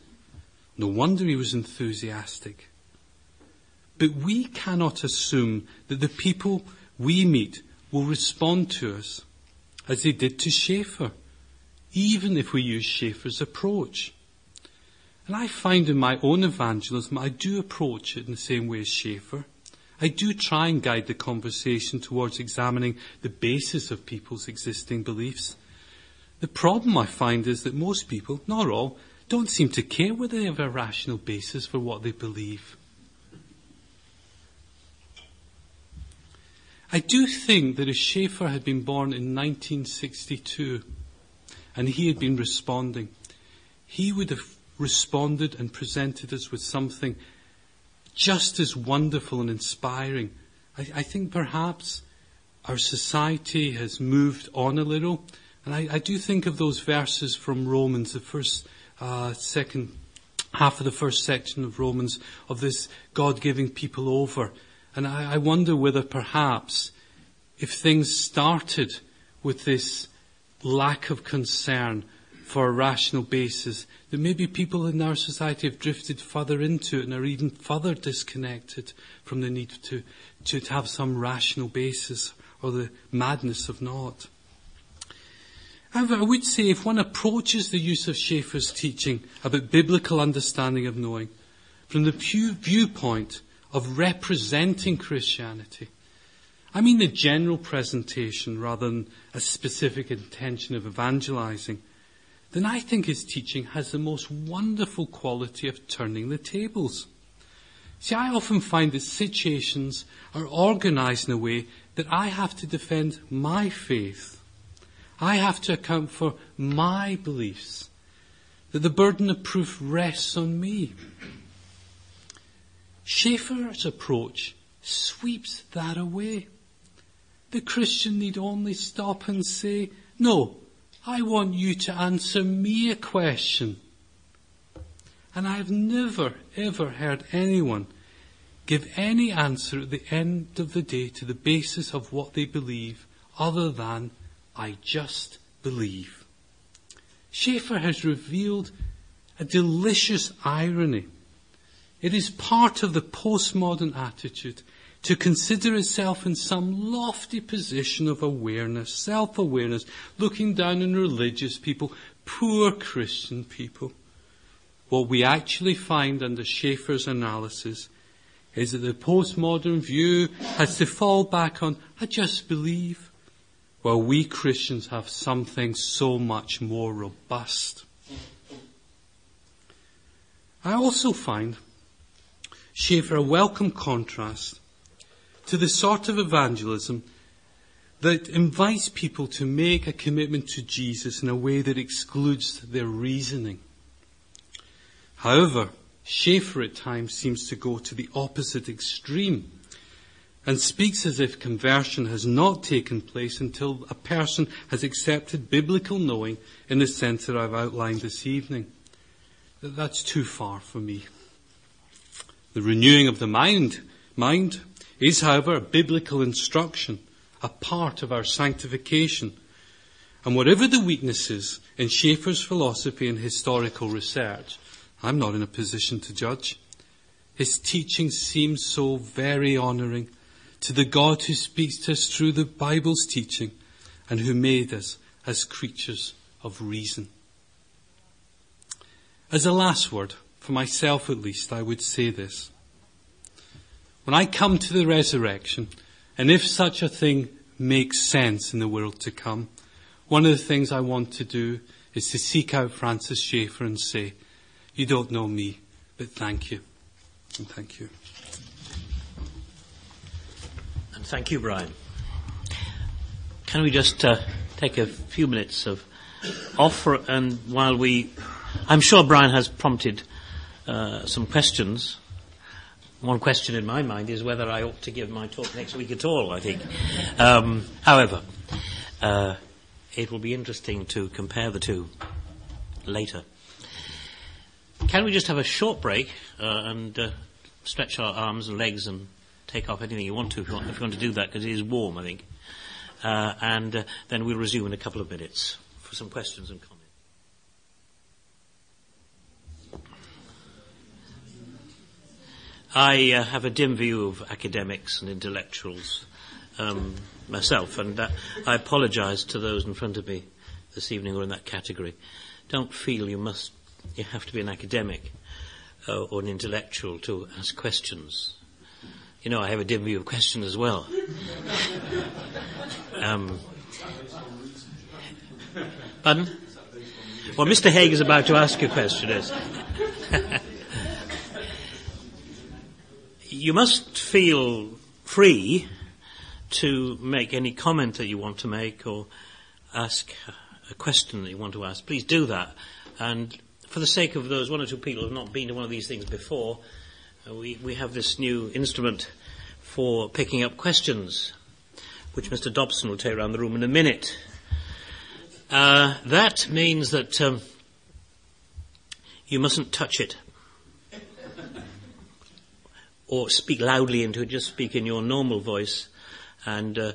No wonder he was enthusiastic. But we cannot assume that the people we meet will respond to us as they did to Schaeffer, even if we use Schaeffer's approach. And I find in my own evangelism, I do approach it in the same way as Schaefer. I do try and guide the conversation towards examining the basis of people's existing beliefs. The problem I find is that most people, not all, don't seem to care whether they have a rational basis for what they believe. I do think that if Schaeffer had been born in 1962 and he had been responding, he would have responded and presented us with something just as wonderful and inspiring. I, I think perhaps our society has moved on a little, and I, I do think of those verses from Romans, the first, uh, second half of the first section of Romans, of this God giving people over and I, I wonder whether perhaps if things started with this lack of concern for a rational basis, that maybe people in our society have drifted further into it and are even further disconnected from the need to, to, to have some rational basis or the madness of not. However, I would say if one approaches the use of Schaeffer's teaching about biblical understanding of knowing from the viewpoint of representing Christianity. I mean the general presentation rather than a specific intention of evangelizing. Then I think his teaching has the most wonderful quality of turning the tables. See, I often find that situations are organized in a way that I have to defend my faith. I have to account for my beliefs. That the burden of proof rests on me. Schaeffer's approach sweeps that away. The Christian need only stop and say, no, I want you to answer me a question. And I have never ever heard anyone give any answer at the end of the day to the basis of what they believe other than, I just believe. Schaeffer has revealed a delicious irony it is part of the postmodern attitude to consider itself in some lofty position of awareness, self-awareness, looking down on religious people, poor Christian people. What we actually find under Schaeffer's analysis is that the postmodern view has to fall back on, I just believe, while we Christians have something so much more robust. I also find Schaeffer a welcome contrast to the sort of evangelism that invites people to make a commitment to Jesus in a way that excludes their reasoning. However, Schaeffer at times seems to go to the opposite extreme and speaks as if conversion has not taken place until a person has accepted biblical knowing in the sense that I've outlined this evening. That's too far for me. The renewing of the mind, mind is, however, a biblical instruction, a part of our sanctification. And whatever the weaknesses in Schaeffer's philosophy and historical research, I'm not in a position to judge. His teaching seems so very honoring to the God who speaks to us through the Bible's teaching and who made us as creatures of reason. As a last word, for myself at least, I would say this. When I come to the resurrection, and if such a thing makes sense in the world to come, one of the things I want to do is to seek out Francis Schaeffer and say, you don't know me, but thank you. And thank you. And thank you, Brian. Can we just uh, take a few minutes of offer and while we, I'm sure Brian has prompted uh, some questions. One question in my mind is whether I ought to give my talk next week at all, I think. Um, however, uh, it will be interesting to compare the two later. Can we just have a short break uh, and uh, stretch our arms and legs and take off anything you want to if you want, if you want to do that because it is warm, I think. Uh, and uh, then we'll resume in a couple of minutes for some questions and comments. I uh, have a dim view of academics and intellectuals um, myself, and I apologise to those in front of me this evening who are in that category. Don't feel you must, you have to be an academic uh, or an intellectual to ask questions. You know, I have a dim view of questions as well. um, pardon? Well, Mr. Haig is about to ask you a question. Yes. You must feel free to make any comment that you want to make or ask a question that you want to ask. Please do that. And for the sake of those one or two people who have not been to one of these things before, uh, we, we have this new instrument for picking up questions, which Mr. Dobson will take around the room in a minute. Uh, that means that um, you mustn't touch it or speak loudly into it, just speak in your normal voice, and uh,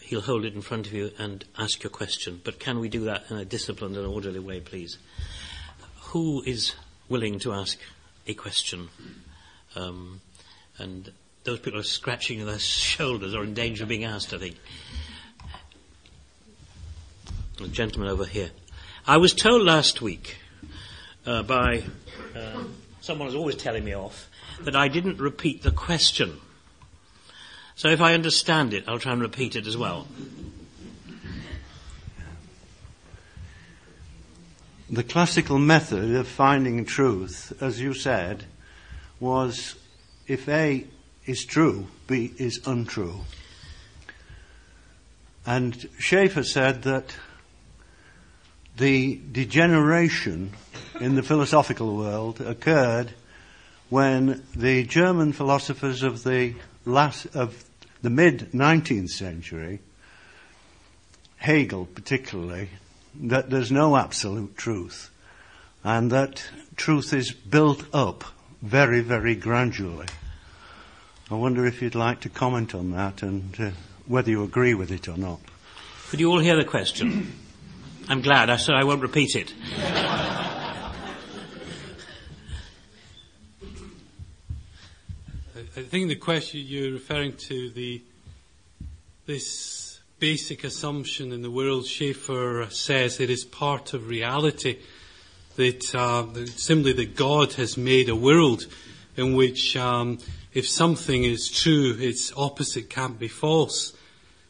he'll hold it in front of you and ask your question. But can we do that in a disciplined and orderly way, please? Who is willing to ask a question? Um, and those people are scratching their shoulders or in danger of being asked, I think. The gentleman over here. I was told last week uh, by uh, someone who's always telling me off that I didn't repeat the question. So if I understand it, I'll try and repeat it as well. The classical method of finding truth, as you said, was if A is true, B is untrue. And Schaeffer said that the degeneration in the philosophical world occurred when the German philosophers of the last, of the mid 19th century, Hegel particularly, that there's no absolute truth and that truth is built up very, very gradually. I wonder if you'd like to comment on that and uh, whether you agree with it or not. Could you all hear the question? I'm glad, so I won't repeat it. I think the question you're referring to the this basic assumption in the world Schaeffer says it is part of reality that uh, simply that God has made a world in which um, if something is true, its opposite can't be false.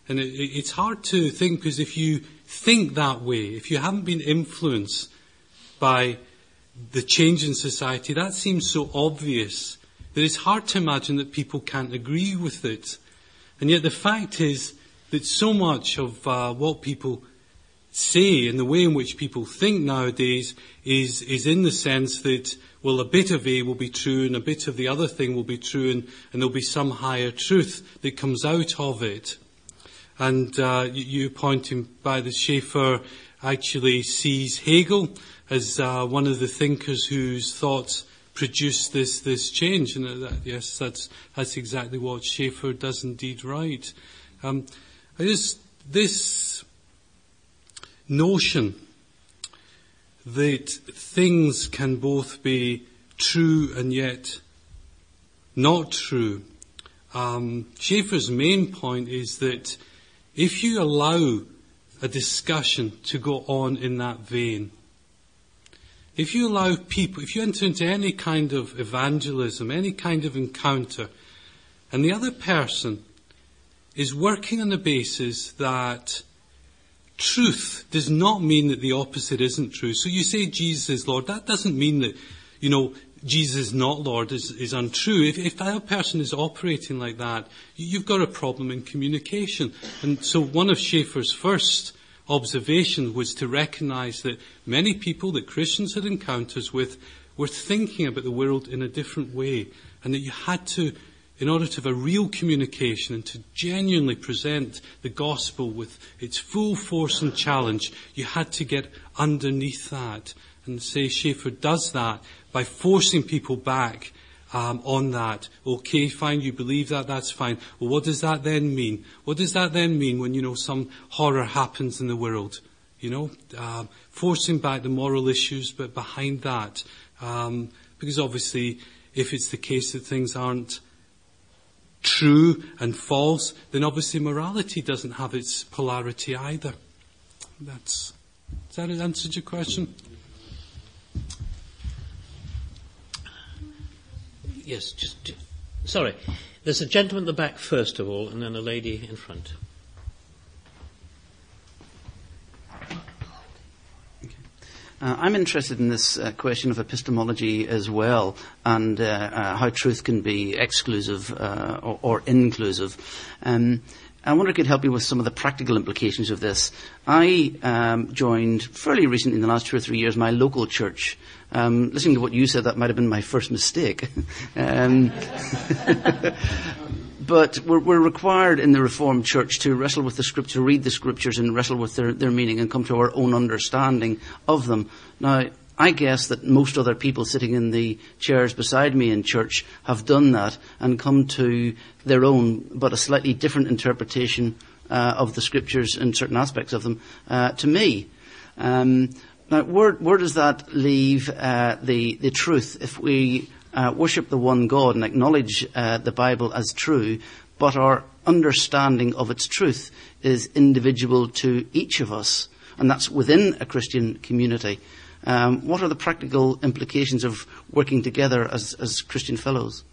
And it, it's hard to think because if you think that way, if you haven't been influenced by the change in society, that seems so obvious that it's hard to imagine that people can't agree with it. And yet the fact is that so much of uh, what people say and the way in which people think nowadays is, is in the sense that, well, a bit of A will be true and a bit of the other thing will be true and, and there'll be some higher truth that comes out of it. And uh, you, pointing by the Schaeffer actually sees Hegel as uh, one of the thinkers whose thoughts produce this, this change. And that, yes, that's, that's exactly what Schaeffer does indeed write. Um, I just, this notion that things can both be true and yet not true. Um, Schaeffer's main point is that if you allow a discussion to go on in that vein, if you allow people, if you enter into any kind of evangelism, any kind of encounter, and the other person is working on the basis that truth does not mean that the opposite isn't true. So you say Jesus is Lord. That doesn't mean that, you know, Jesus is not Lord is, is untrue. If, if that person is operating like that, you've got a problem in communication. And so one of Schaeffer's first observations was to recognize that many people that Christians had encounters with were thinking about the world in a different way. And that you had to in order to have a real communication and to genuinely present the gospel with its full force and challenge, you had to get underneath that. And say Schaeffer does that by forcing people back um, on that. Okay, fine, you believe that, that's fine. Well, what does that then mean? What does that then mean when, you know, some horror happens in the world? You know, um, forcing back the moral issues, but behind that, um, because obviously, if it's the case that things aren't true and false, then obviously morality doesn't have its polarity either. That's, does that answer your question? Yes, just, sorry. There's a gentleman at the back first of all, and then a lady in front. Uh, I'm interested in this uh, question of epistemology as well, and uh, uh how truth can be exclusive uh, or, or, inclusive. Um, I wonder if you could help me with some of the practical implications of this. I um, joined fairly recently, in the last two or three years, my local church. Um, listening to what you said, that might have been my first mistake. um, but we're, we're, required in the Reformed Church to wrestle with the Scripture, read the Scriptures and wrestle with their, their meaning and come to our own understanding of them. Now, I guess that most other people sitting in the chairs beside me in church have done that and come to their own, but a slightly different interpretation uh, of the Scriptures and certain aspects of them uh, to me. Um, now, where, where, does that leave uh, the the truth if we uh, worship the one God and acknowledge uh, the Bible as true, but our understanding of its truth is individual to each of us, and that's within a Christian community. Um, what are the practical implications of working together as, as Christian fellows?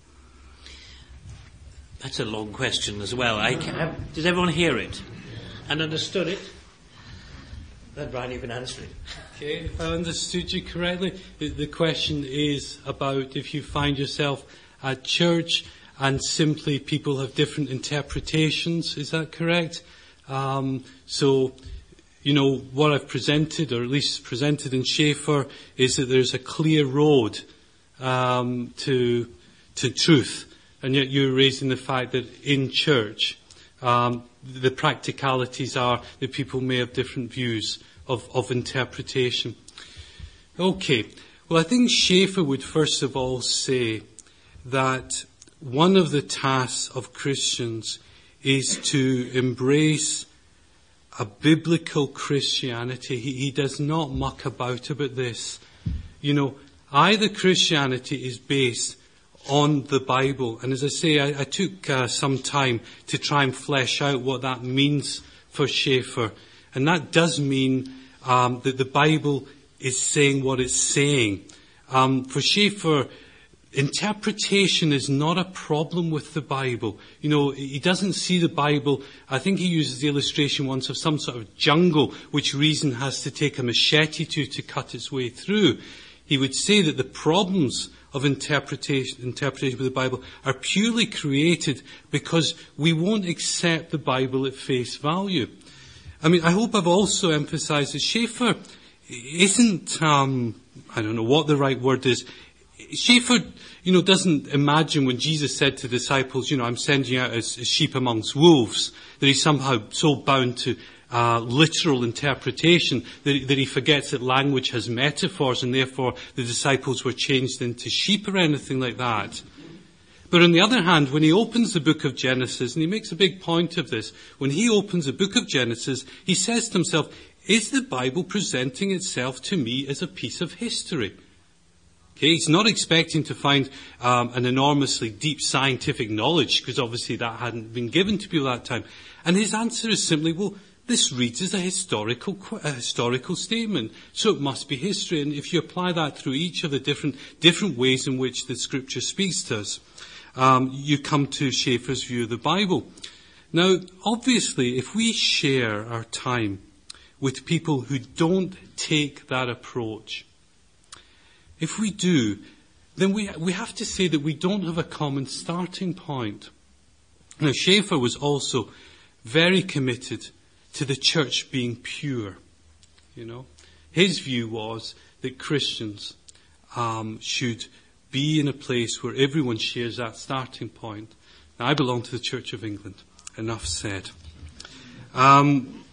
That's a long question as well. Have, did everyone hear it and understood it? Then Brian, you can answer it. Okay, if I understood you correctly, the question is about if you find yourself at church and simply people have different interpretations. Is that correct? Um, so, you know, what I've presented, or at least presented in Schaeffer, is that there's a clear road um, to to truth, and yet you're raising the fact that in church, um, the practicalities are that people may have different views of, of interpretation. Okay, well, I think Schaeffer would first of all say that one of the tasks of Christians is to embrace a biblical Christianity. He, he, does not muck about about this. You know, either Christianity is based on the Bible, and as I say, I, I took uh, some time to try and flesh out what that means for Schaeffer, and that does mean um, that the Bible is saying what it's saying. Um, for Schaeffer, interpretation is not a problem with the Bible. You know, he doesn't see the Bible, I think he uses the illustration once of some sort of jungle which reason has to take a machete to to cut its way through. He would say that the problems of interpretation, interpretation of the Bible are purely created because we won't accept the Bible at face value. I mean, I hope I've also emphasized that Schaeffer isn't, um, I don't know what the right word is. Schaeffer, you know, doesn't imagine when Jesus said to disciples, you know, I'm sending out as, as sheep amongst wolves, that he's somehow so bound to uh, literal interpretation that, that, he forgets that language has metaphors and therefore the disciples were changed into sheep or anything like that. But on the other hand, when he opens the book of Genesis, and he makes a big point of this, when he opens the book of Genesis, he says to himself, is the Bible presenting itself to me as a piece of history? Okay, he's not expecting to find um, an enormously deep scientific knowledge, because obviously that hadn't been given to people at that time. And his answer is simply, well, this reads as a historical, a historical statement, so it must be history. And if you apply that through each of the different, different ways in which the scripture speaks to us, um, you come to Schaeffer's view of the Bible. Now, obviously, if we share our time with people who don't take that approach, if we do, then we, we have to say that we don't have a common starting point. Now, Schaeffer was also very committed to the church being pure. You know, his view was that Christians um, should be in a place where everyone shares that starting point. Now, I belong to the Church of England. Enough said. Um,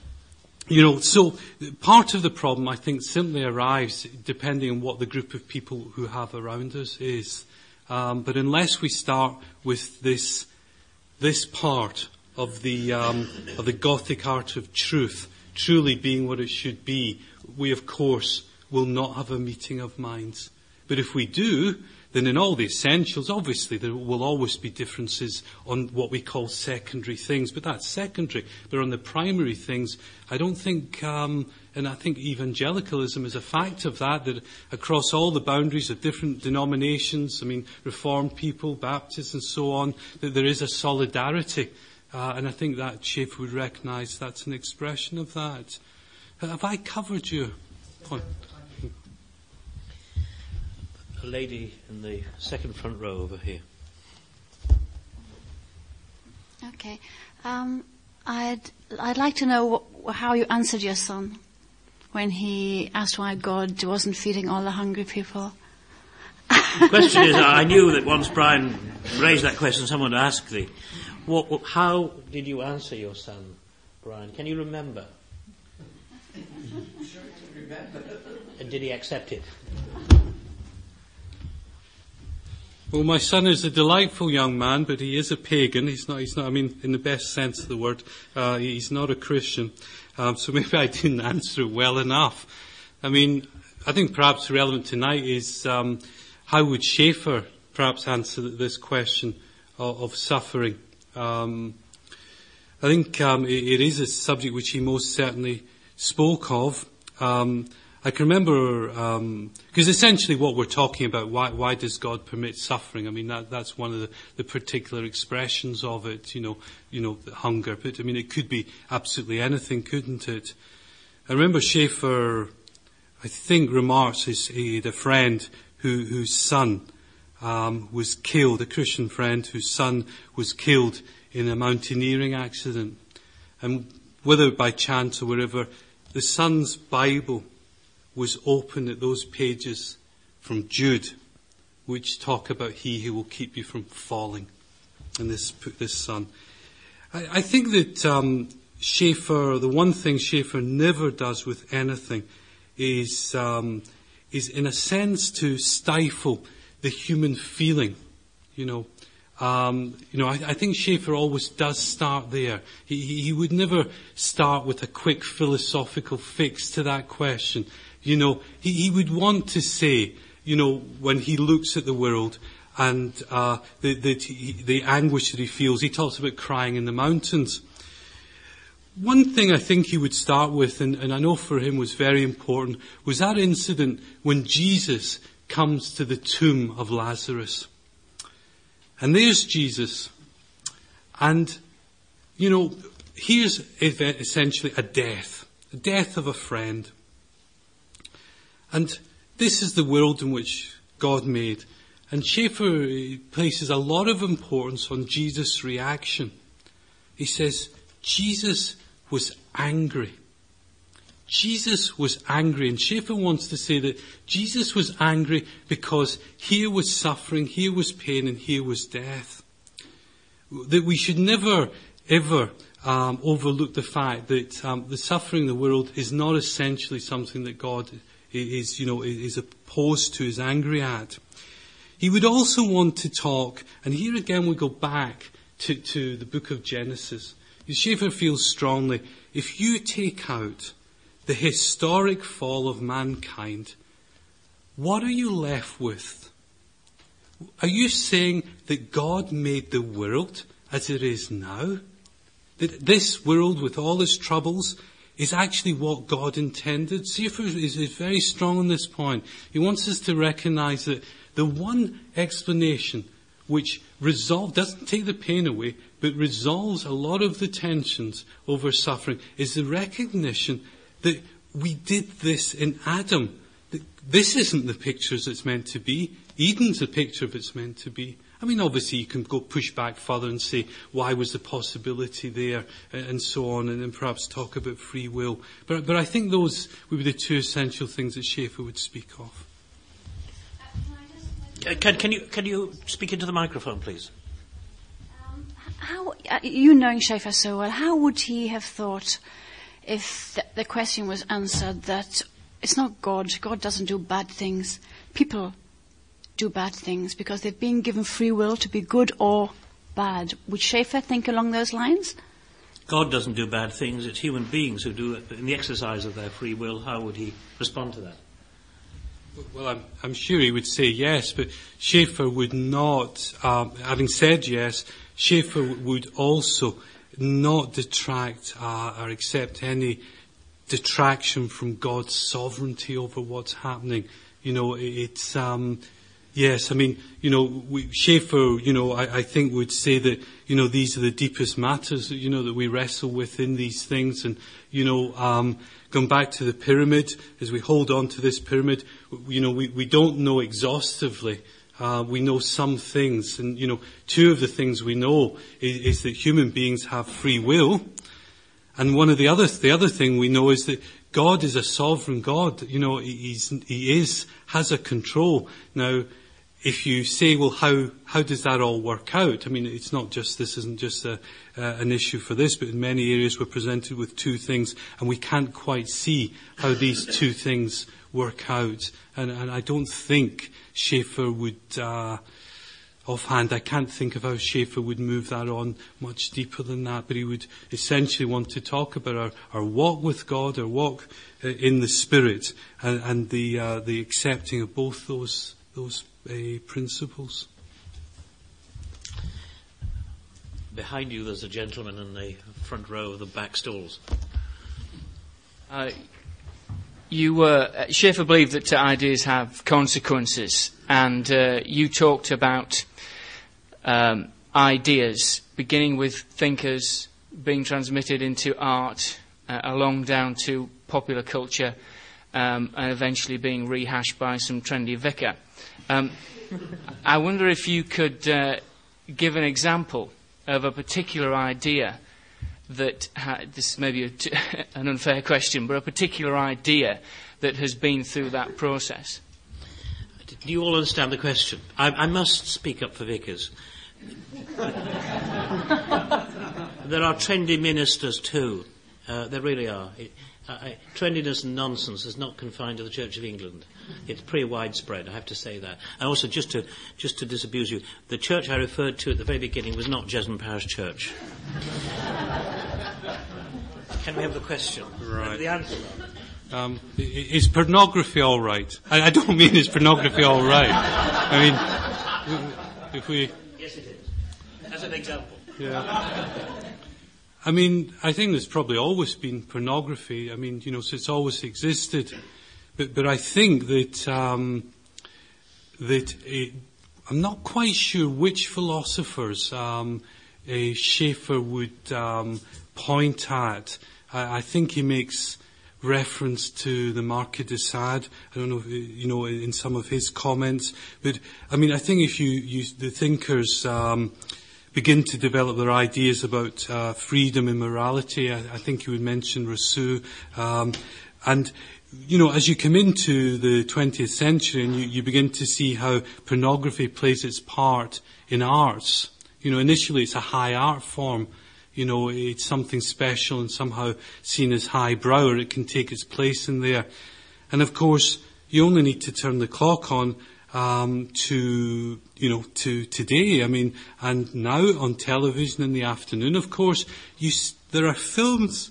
you know, so part of the problem, I think, simply arrives depending on what the group of people who have around us is. Um, but unless we start with this, this part of the, um, of the Gothic arch of truth truly being what it should be, we of course will not have a meeting of minds. But if we do, then in all the essentials, obviously there will always be differences on what we call secondary things, but that's secondary. But on the primary things, I don't think, um, and I think evangelicalism is a fact of that, that across all the boundaries of different denominations, I mean, Reformed people, Baptists and so on, that there is a solidarity. Uh, and I think that Schaeffer would recognise that's an expression of that. Have I covered your point? A lady in the second front row over here. Okay. Um, I'd, I'd like to know what, how you answered your son when he asked why God wasn't feeding all the hungry people. The question is, I knew that once Brian raised that question, someone would ask thee, what, what, how did you answer your son, Brian? Can you remember? Sure, remember? and did he accept it? Well, my son is a delightful young man, but he is a pagan. He's not, he's not, I mean, in the best sense of the word, uh, he's not a Christian. Um, so maybe I didn't answer well enough. I mean, I think perhaps relevant tonight is um, how would Schaeffer perhaps answer this question of, of suffering? Um, I think um, it, it is a subject which he most certainly spoke of. I can remember, because um, essentially what we're talking about, why, why does God permit suffering? I mean, that, that's one of the, the, particular expressions of it, you know, you know, hunger. But I mean, it could be absolutely anything, couldn't it? I remember Schaeffer, I think, remarks his, he had a friend who, whose son um, was killed, a Christian friend whose son was killed in a mountaineering accident. And whether by chance or wherever, the son's Bible was open at those pages from Jude, which talk about he who will keep you from falling. And this, this son. I, I think that um, Schaeffer, the one thing Schaeffer never does with anything is, um, is in a sense to stifle the human feeling. You know, um, you know, I, I, think Schaeffer always does start there. He, he, he would never start with a quick philosophical fix to that question. You know, he, he would want to say, you know, when he looks at the world and uh, the, the, the anguish that he feels, he talks about crying in the mountains. One thing I think he would start with, and, and I know for him was very important, was that incident when Jesus comes to the tomb of Lazarus. And there's Jesus. And, you know, here's essentially a death, a death of a friend. And this is the world in which God made. And Schaeffer places a lot of importance on Jesus' reaction. He says, Jesus was angry. Jesus was angry, and Schaeffer wants to say that Jesus was angry because here was suffering, here was pain, and here was death. That we should never, ever um, overlook the fact that um, the suffering of the world is not essentially something that God is, you know, is opposed to, is angry at. he would also want to talk, and here again we go back to, to the book of Genesis. Schaeffer feels strongly, if you take out the historic fall of mankind, what are you left with? Are you saying that God made the world as it is now? That this world with all its troubles is actually what God intended? Schaeffer is, is very strong on this point. He wants us to recognize that the one explanation which resolve, doesn't take the pain away, but resolves a lot of the tensions over suffering is the recognition that we did this in Adam. This isn't the picture as it's meant to be. Eden's the picture of it's meant to be. I mean, obviously you can go push back further and say, why was the possibility there, and so on, and then perhaps talk about free will. But, but I think those would be the two essential things that Schaeffer would speak of. Uh, can, can, you, can you speak into the microphone, please? Um, how, uh, you knowing Schaeffer so well, how would he have thought if the, the question was answered that it's not God, God doesn't do bad things, people do bad things because they've been given free will to be good or bad. Would Schaeffer think along those lines? God doesn't do bad things, it's human beings who do it But in the exercise of their free will. How would he respond to that? Well, I'm, I'm sure he would say yes, but Schaeffer would not, um, having said yes, Schaeffer would also not detract uh, or accept any detraction from God's sovereignty over what's happening. You know, it's, um, Yes, I mean, you know, we, Schaeffer, you know, I, I, think would say that, you know, these are the deepest matters, that you know, that we wrestle with in these things. And, you know, um, going back to the pyramid, as we hold on to this pyramid, you know, we, we don't know exhaustively. Uh, we know some things. And, you know, two of the things we know is, is that human beings have free will. And one of the other, the other thing we know is that God is a sovereign God. You know, he's, he is, has a control. Now, if you say, well, how, how does that all work out? I mean, it's not just, this isn't just a, uh, an issue for this, but in many areas we're presented with two things and we can't quite see how these two things work out. And, and I don't think Schaeffer would, uh, offhand, I can't think of how Schaeffer would move that on much deeper than that, but he would essentially want to talk about our, our walk with God, our walk uh, in the Spirit, and, and the, uh, the accepting of both those, those uh, principles. Behind you, there's a gentleman in the front row of the back stalls. Uh, you uh, Schaeffer believed that uh, ideas have consequences, and uh, you talked about um, ideas beginning with thinkers being transmitted into art, uh, along down to popular culture, um, and eventually being rehashed by some trendy vicar. Um, I wonder if you could uh, give an example of a particular idea that ha- this may be t- an unfair question, but a particular idea that has been through that process. Do you all understand the question? I, I must speak up for vicars. there are trendy ministers too. Uh, there really are. Uh, trendiness and nonsense is not confined to the Church of England. It's pretty widespread, I have to say that. And also, just to, just to disabuse you, the church I referred to at the very beginning was not Jesmond Parish Church. Can we have the question? Right. The answer. Um, is pornography all right? I, I, don't mean is pornography all right. I mean, if we. Yes, it is. As an example. Yeah. I mean, I think there's probably always been pornography. I mean, you know, so it's always existed. But, but I think that, um, that it, I'm not quite sure which philosophers um, Schaeffer would um, point at. I, I, think he makes reference to the Marquis de Sade. I don't know, if, you know, in some of his comments. But I mean, I think if you, you the thinkers um, begin to develop their ideas about uh, freedom and morality, I, I, think you would mention Rousseau, um, and you know, as you come into the 20th century and you, you begin to see how pornography plays its part in arts, you know, initially it's a high art form. You know, it's something special and somehow seen as highbrow or it can take its place in there. And of course, you only need to turn the clock on um, to you know to today. I mean, and now on television in the afternoon, of course, you, there are films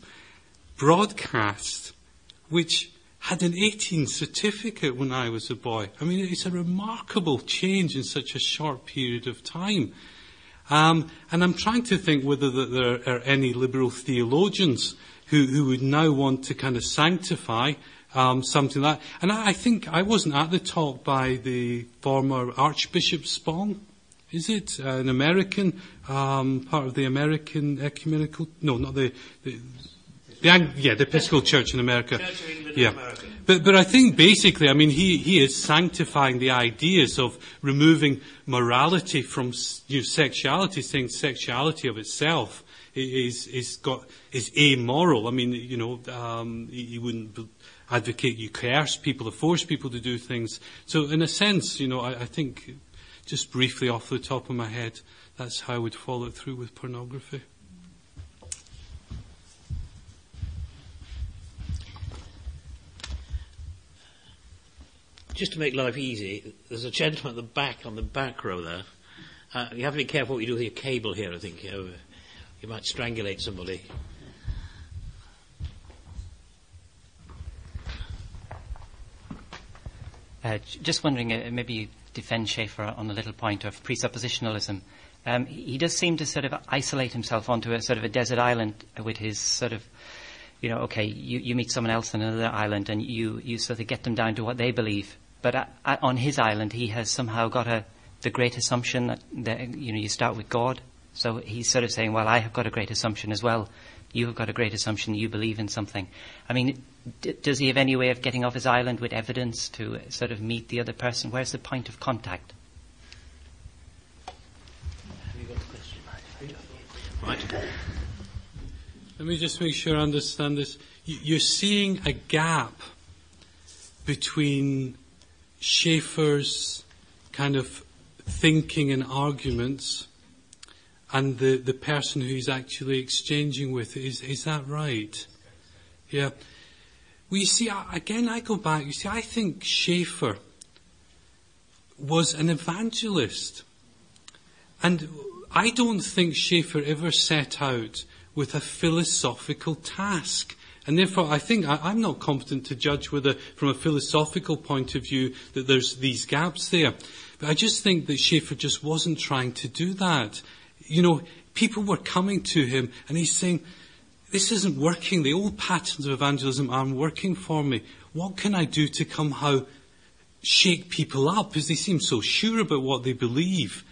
broadcast which had an 18 certificate when I was a boy. I mean, it's a remarkable change in such a short period of time. Um, and I'm trying to think whether there are any liberal theologians who, who would now want to kind of sanctify um, something like that. And I, I, think I wasn't at the talk by the former Archbishop Spong. Is it uh, an American um, part of the American ecumenical? No, not the, the the, yeah, the Episcopal Church in America. Church yeah. America. But, but I think basically, I mean, he, he is sanctifying the ideas of removing morality from you know, sexuality, saying sexuality of itself is, is got, is amoral. I mean, you know, um, he, he wouldn't advocate you coerce people or force people to do things. So in a sense, you know, I, I think just briefly off the top of my head, that's how I would follow through with pornography. Just to make life easy, there's a gentleman at the back, on the back row there. Uh, you have to be careful what you do with your cable here, I think. You, know, you might strangulate somebody. Just wondering, uh, maybe you defend Schaeffer on a little point of presuppositionalism. Um, he does seem to sort of isolate himself onto a sort of a desert island with his sort of you know, okay, you, you meet someone else on another island and you, you sort of get them down to what they believe. But at, on his island, he has somehow got a, the great assumption that, that, you know, you start with God. So he's sort of saying, well, I have got a great assumption as well. You have got a great assumption that you believe in something. I mean, d- does he have any way of getting off his island with evidence to sort of meet the other person? Where's the point of contact? Right. Let me just make sure I understand this. You're seeing a gap between Schaeffer's kind of thinking and arguments and the, the person who he's actually exchanging with. Is, is that right? Yeah. Well, you see, again, I go back. You see, I think Schaeffer was an evangelist. And I don't think Schaeffer ever set out with a philosophical task. And therefore, I think I, am not competent to judge whether, from a philosophical point of view, that there's these gaps there. But I just think that Schaeffer just wasn't trying to do that. You know, people were coming to him and he's saying, this isn't working. The old patterns of evangelism aren't working for me. What can I do to somehow shake people up? Because they seem so sure about what they believe.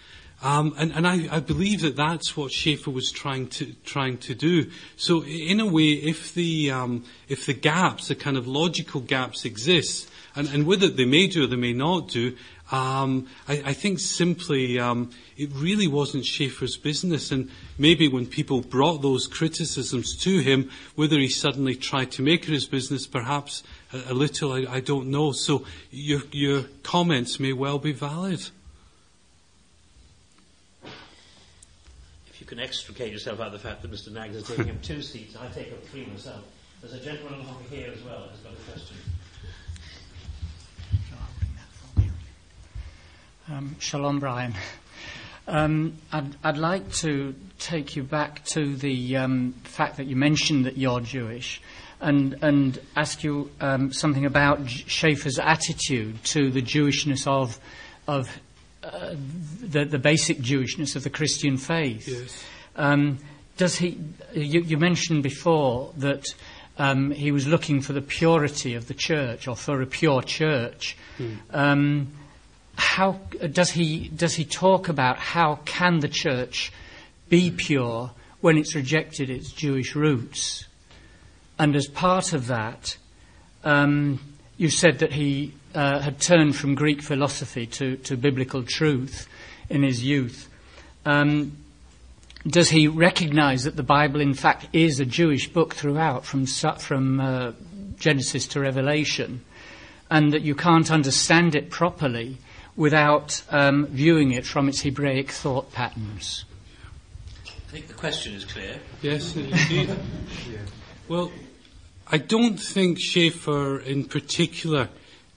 Um, and, and I, I, believe that that's what Schaeffer was trying to trying to do. So, in a way, if the um, if the gaps, the kind of logical gaps, exist, and, and it they may do or they may not do, um, I, I, think simply um, it really wasn't Schaeffer's business. And maybe when people brought those criticisms to him, whether he suddenly tried to make it his business, perhaps a, a little, I, I don't know. So, your your comments may well be valid. If you can extricate yourself out of the fact that Mr. Nags is taking up two seats. I take up three myself. There's a gentleman over here as well who's got a question. Um, Shalom, Brian. Um, I'd, I'd, like to take you back to the um, fact that you mentioned that you're Jewish and, and ask you um, something about Schaeffer's attitude to the Jewishness of, of uh, the, the basic Jewishness of the Christian faith. Yes. Um, does he? You, you, mentioned before that um, he was looking for the purity of the church, or for a pure church. Mm. Um, how does he? Does he talk about how can the church be pure when it's rejected its Jewish roots? And as part of that, um, you said that he uh, had turned from Greek philosophy to, to biblical truth in his youth. Um, does he recognize that the Bible, in fact, is a Jewish book throughout, from, from uh, Genesis to Revelation, and that you can't understand it properly without um, viewing it from its Hebraic thought patterns? I think the question is clear. Yes, indeed. yeah. Well, I don't think Schaeffer in particular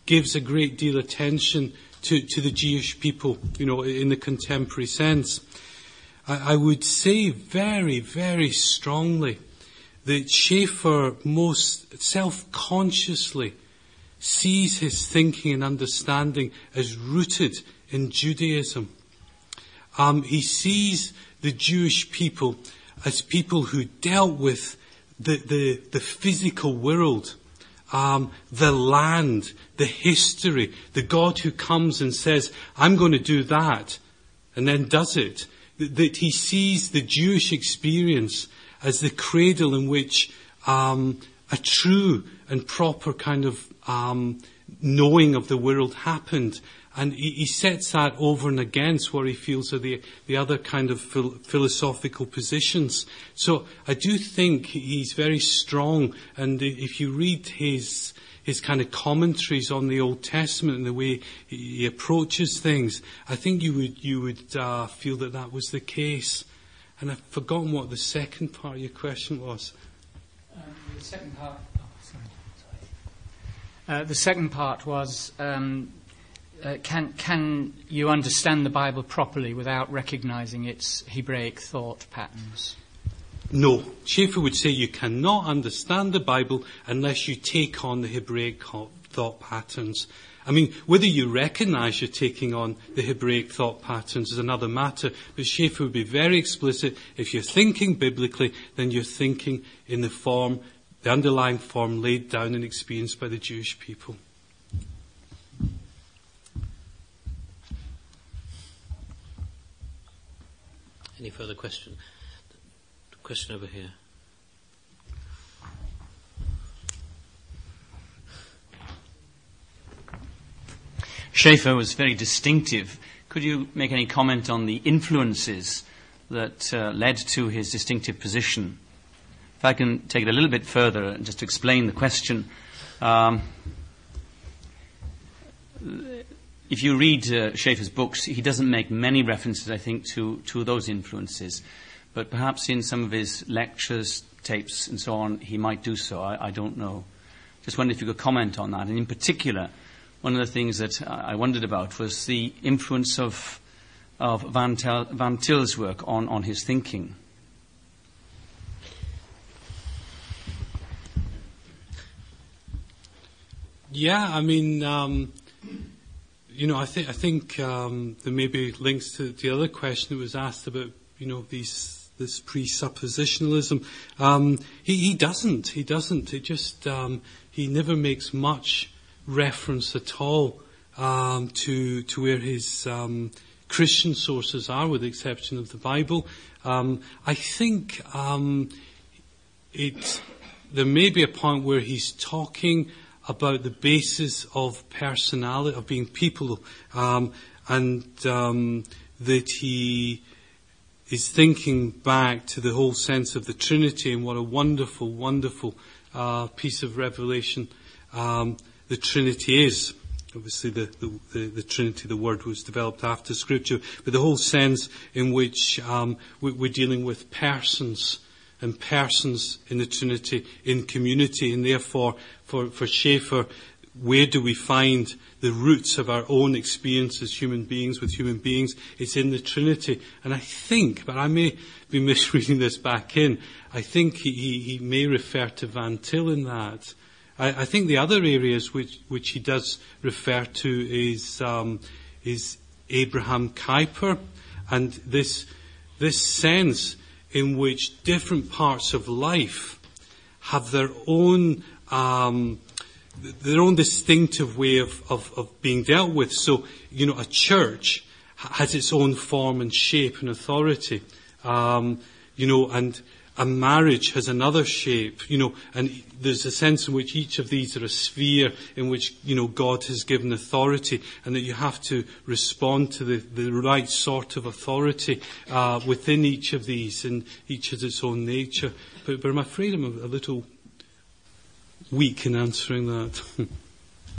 gives a great deal of attention to, to the Jewish people, you know, in the contemporary sense. I, I would say very, very strongly that Schaeffer most self-consciously sees his thinking and understanding as rooted in Judaism. Um, he sees the Jewish people as people who dealt with the, the, the physical world, um, the land, the history, the God who comes and says, I'm going to do that, and then does it. That he sees the Jewish experience as the cradle in which um, a true and proper kind of um, knowing of the world happened. And he, he, sets that over and against what he feels are the, the other kind of phil- philosophical positions. So I do think he's very strong. And if you read his, his kind of commentaries on the Old Testament and the way he approaches things, I think you would, you would uh, feel that that was the case. And I've forgotten what the second part of your question was. Um, the second part. Uh, the second part was um, uh, can, can you understand the Bible properly without recognizing its Hebraic thought patterns? No. Schaeffer would say you cannot understand the Bible unless you take on the Hebraic thought patterns. I mean, whether you recognize you're taking on the Hebraic thought patterns is another matter, but Schaeffer would be very explicit. If you're thinking biblically, then you're thinking in the form, the underlying form laid down and experienced by the Jewish people. Any further question? Question over here. Schaeffer was very distinctive. Could you make any comment on the influences that uh, led to his distinctive position? If I can take it a little bit further, and just to explain the question. Um, if you read uh, Schaeffer's books, he doesn't make many references, I think, to, to those influences. But perhaps in some of his lectures, tapes, and so on, he might do so. I, I don't know. Just wondered if you could comment on that. And in particular, one of the things that I wondered about was the influence of, of Van, Van Til's work on, on his thinking. Yeah, I mean, um, you know, I think I think um, there may be links to the other question that was asked about, you know, these this presuppositionalism. Um, he, he doesn't. He doesn't. It just um, he never makes much reference at all um, to to where his um, Christian sources are, with the exception of the Bible. Um, I think um, it there may be a point where he's talking about the basis of personality of being people, um, and um, that he is thinking back to the whole sense of the Trinity and what a wonderful, wonderful uh, piece of revelation um, the Trinity is. Obviously, the, the, the, the, Trinity, the word was developed after Scripture, but the whole sense in which um, we, we're dealing with persons and persons in the Trinity in community, and therefore, for, for Schaeffer, where do we find the roots of our own experience as human beings with human beings? It's in the Trinity. And I think, but I may be misreading this back in, I think he, he, he may refer to Van Til in that. I, I think the other areas which, which he does refer to is, um, is Abraham Kuyper and this, this sense in which different parts of life have their own, um, their own distinctive way of, of, of being dealt with. So, you know, a church has its own form and shape and authority. Um, you know, and a marriage has another shape, you know, and there's a sense in which each of these are a sphere in which, you know, God has given authority and that you have to respond to the, the right sort of authority uh, within each of these and each has its own nature. But, but I'm afraid I'm a, a little weak in answering that.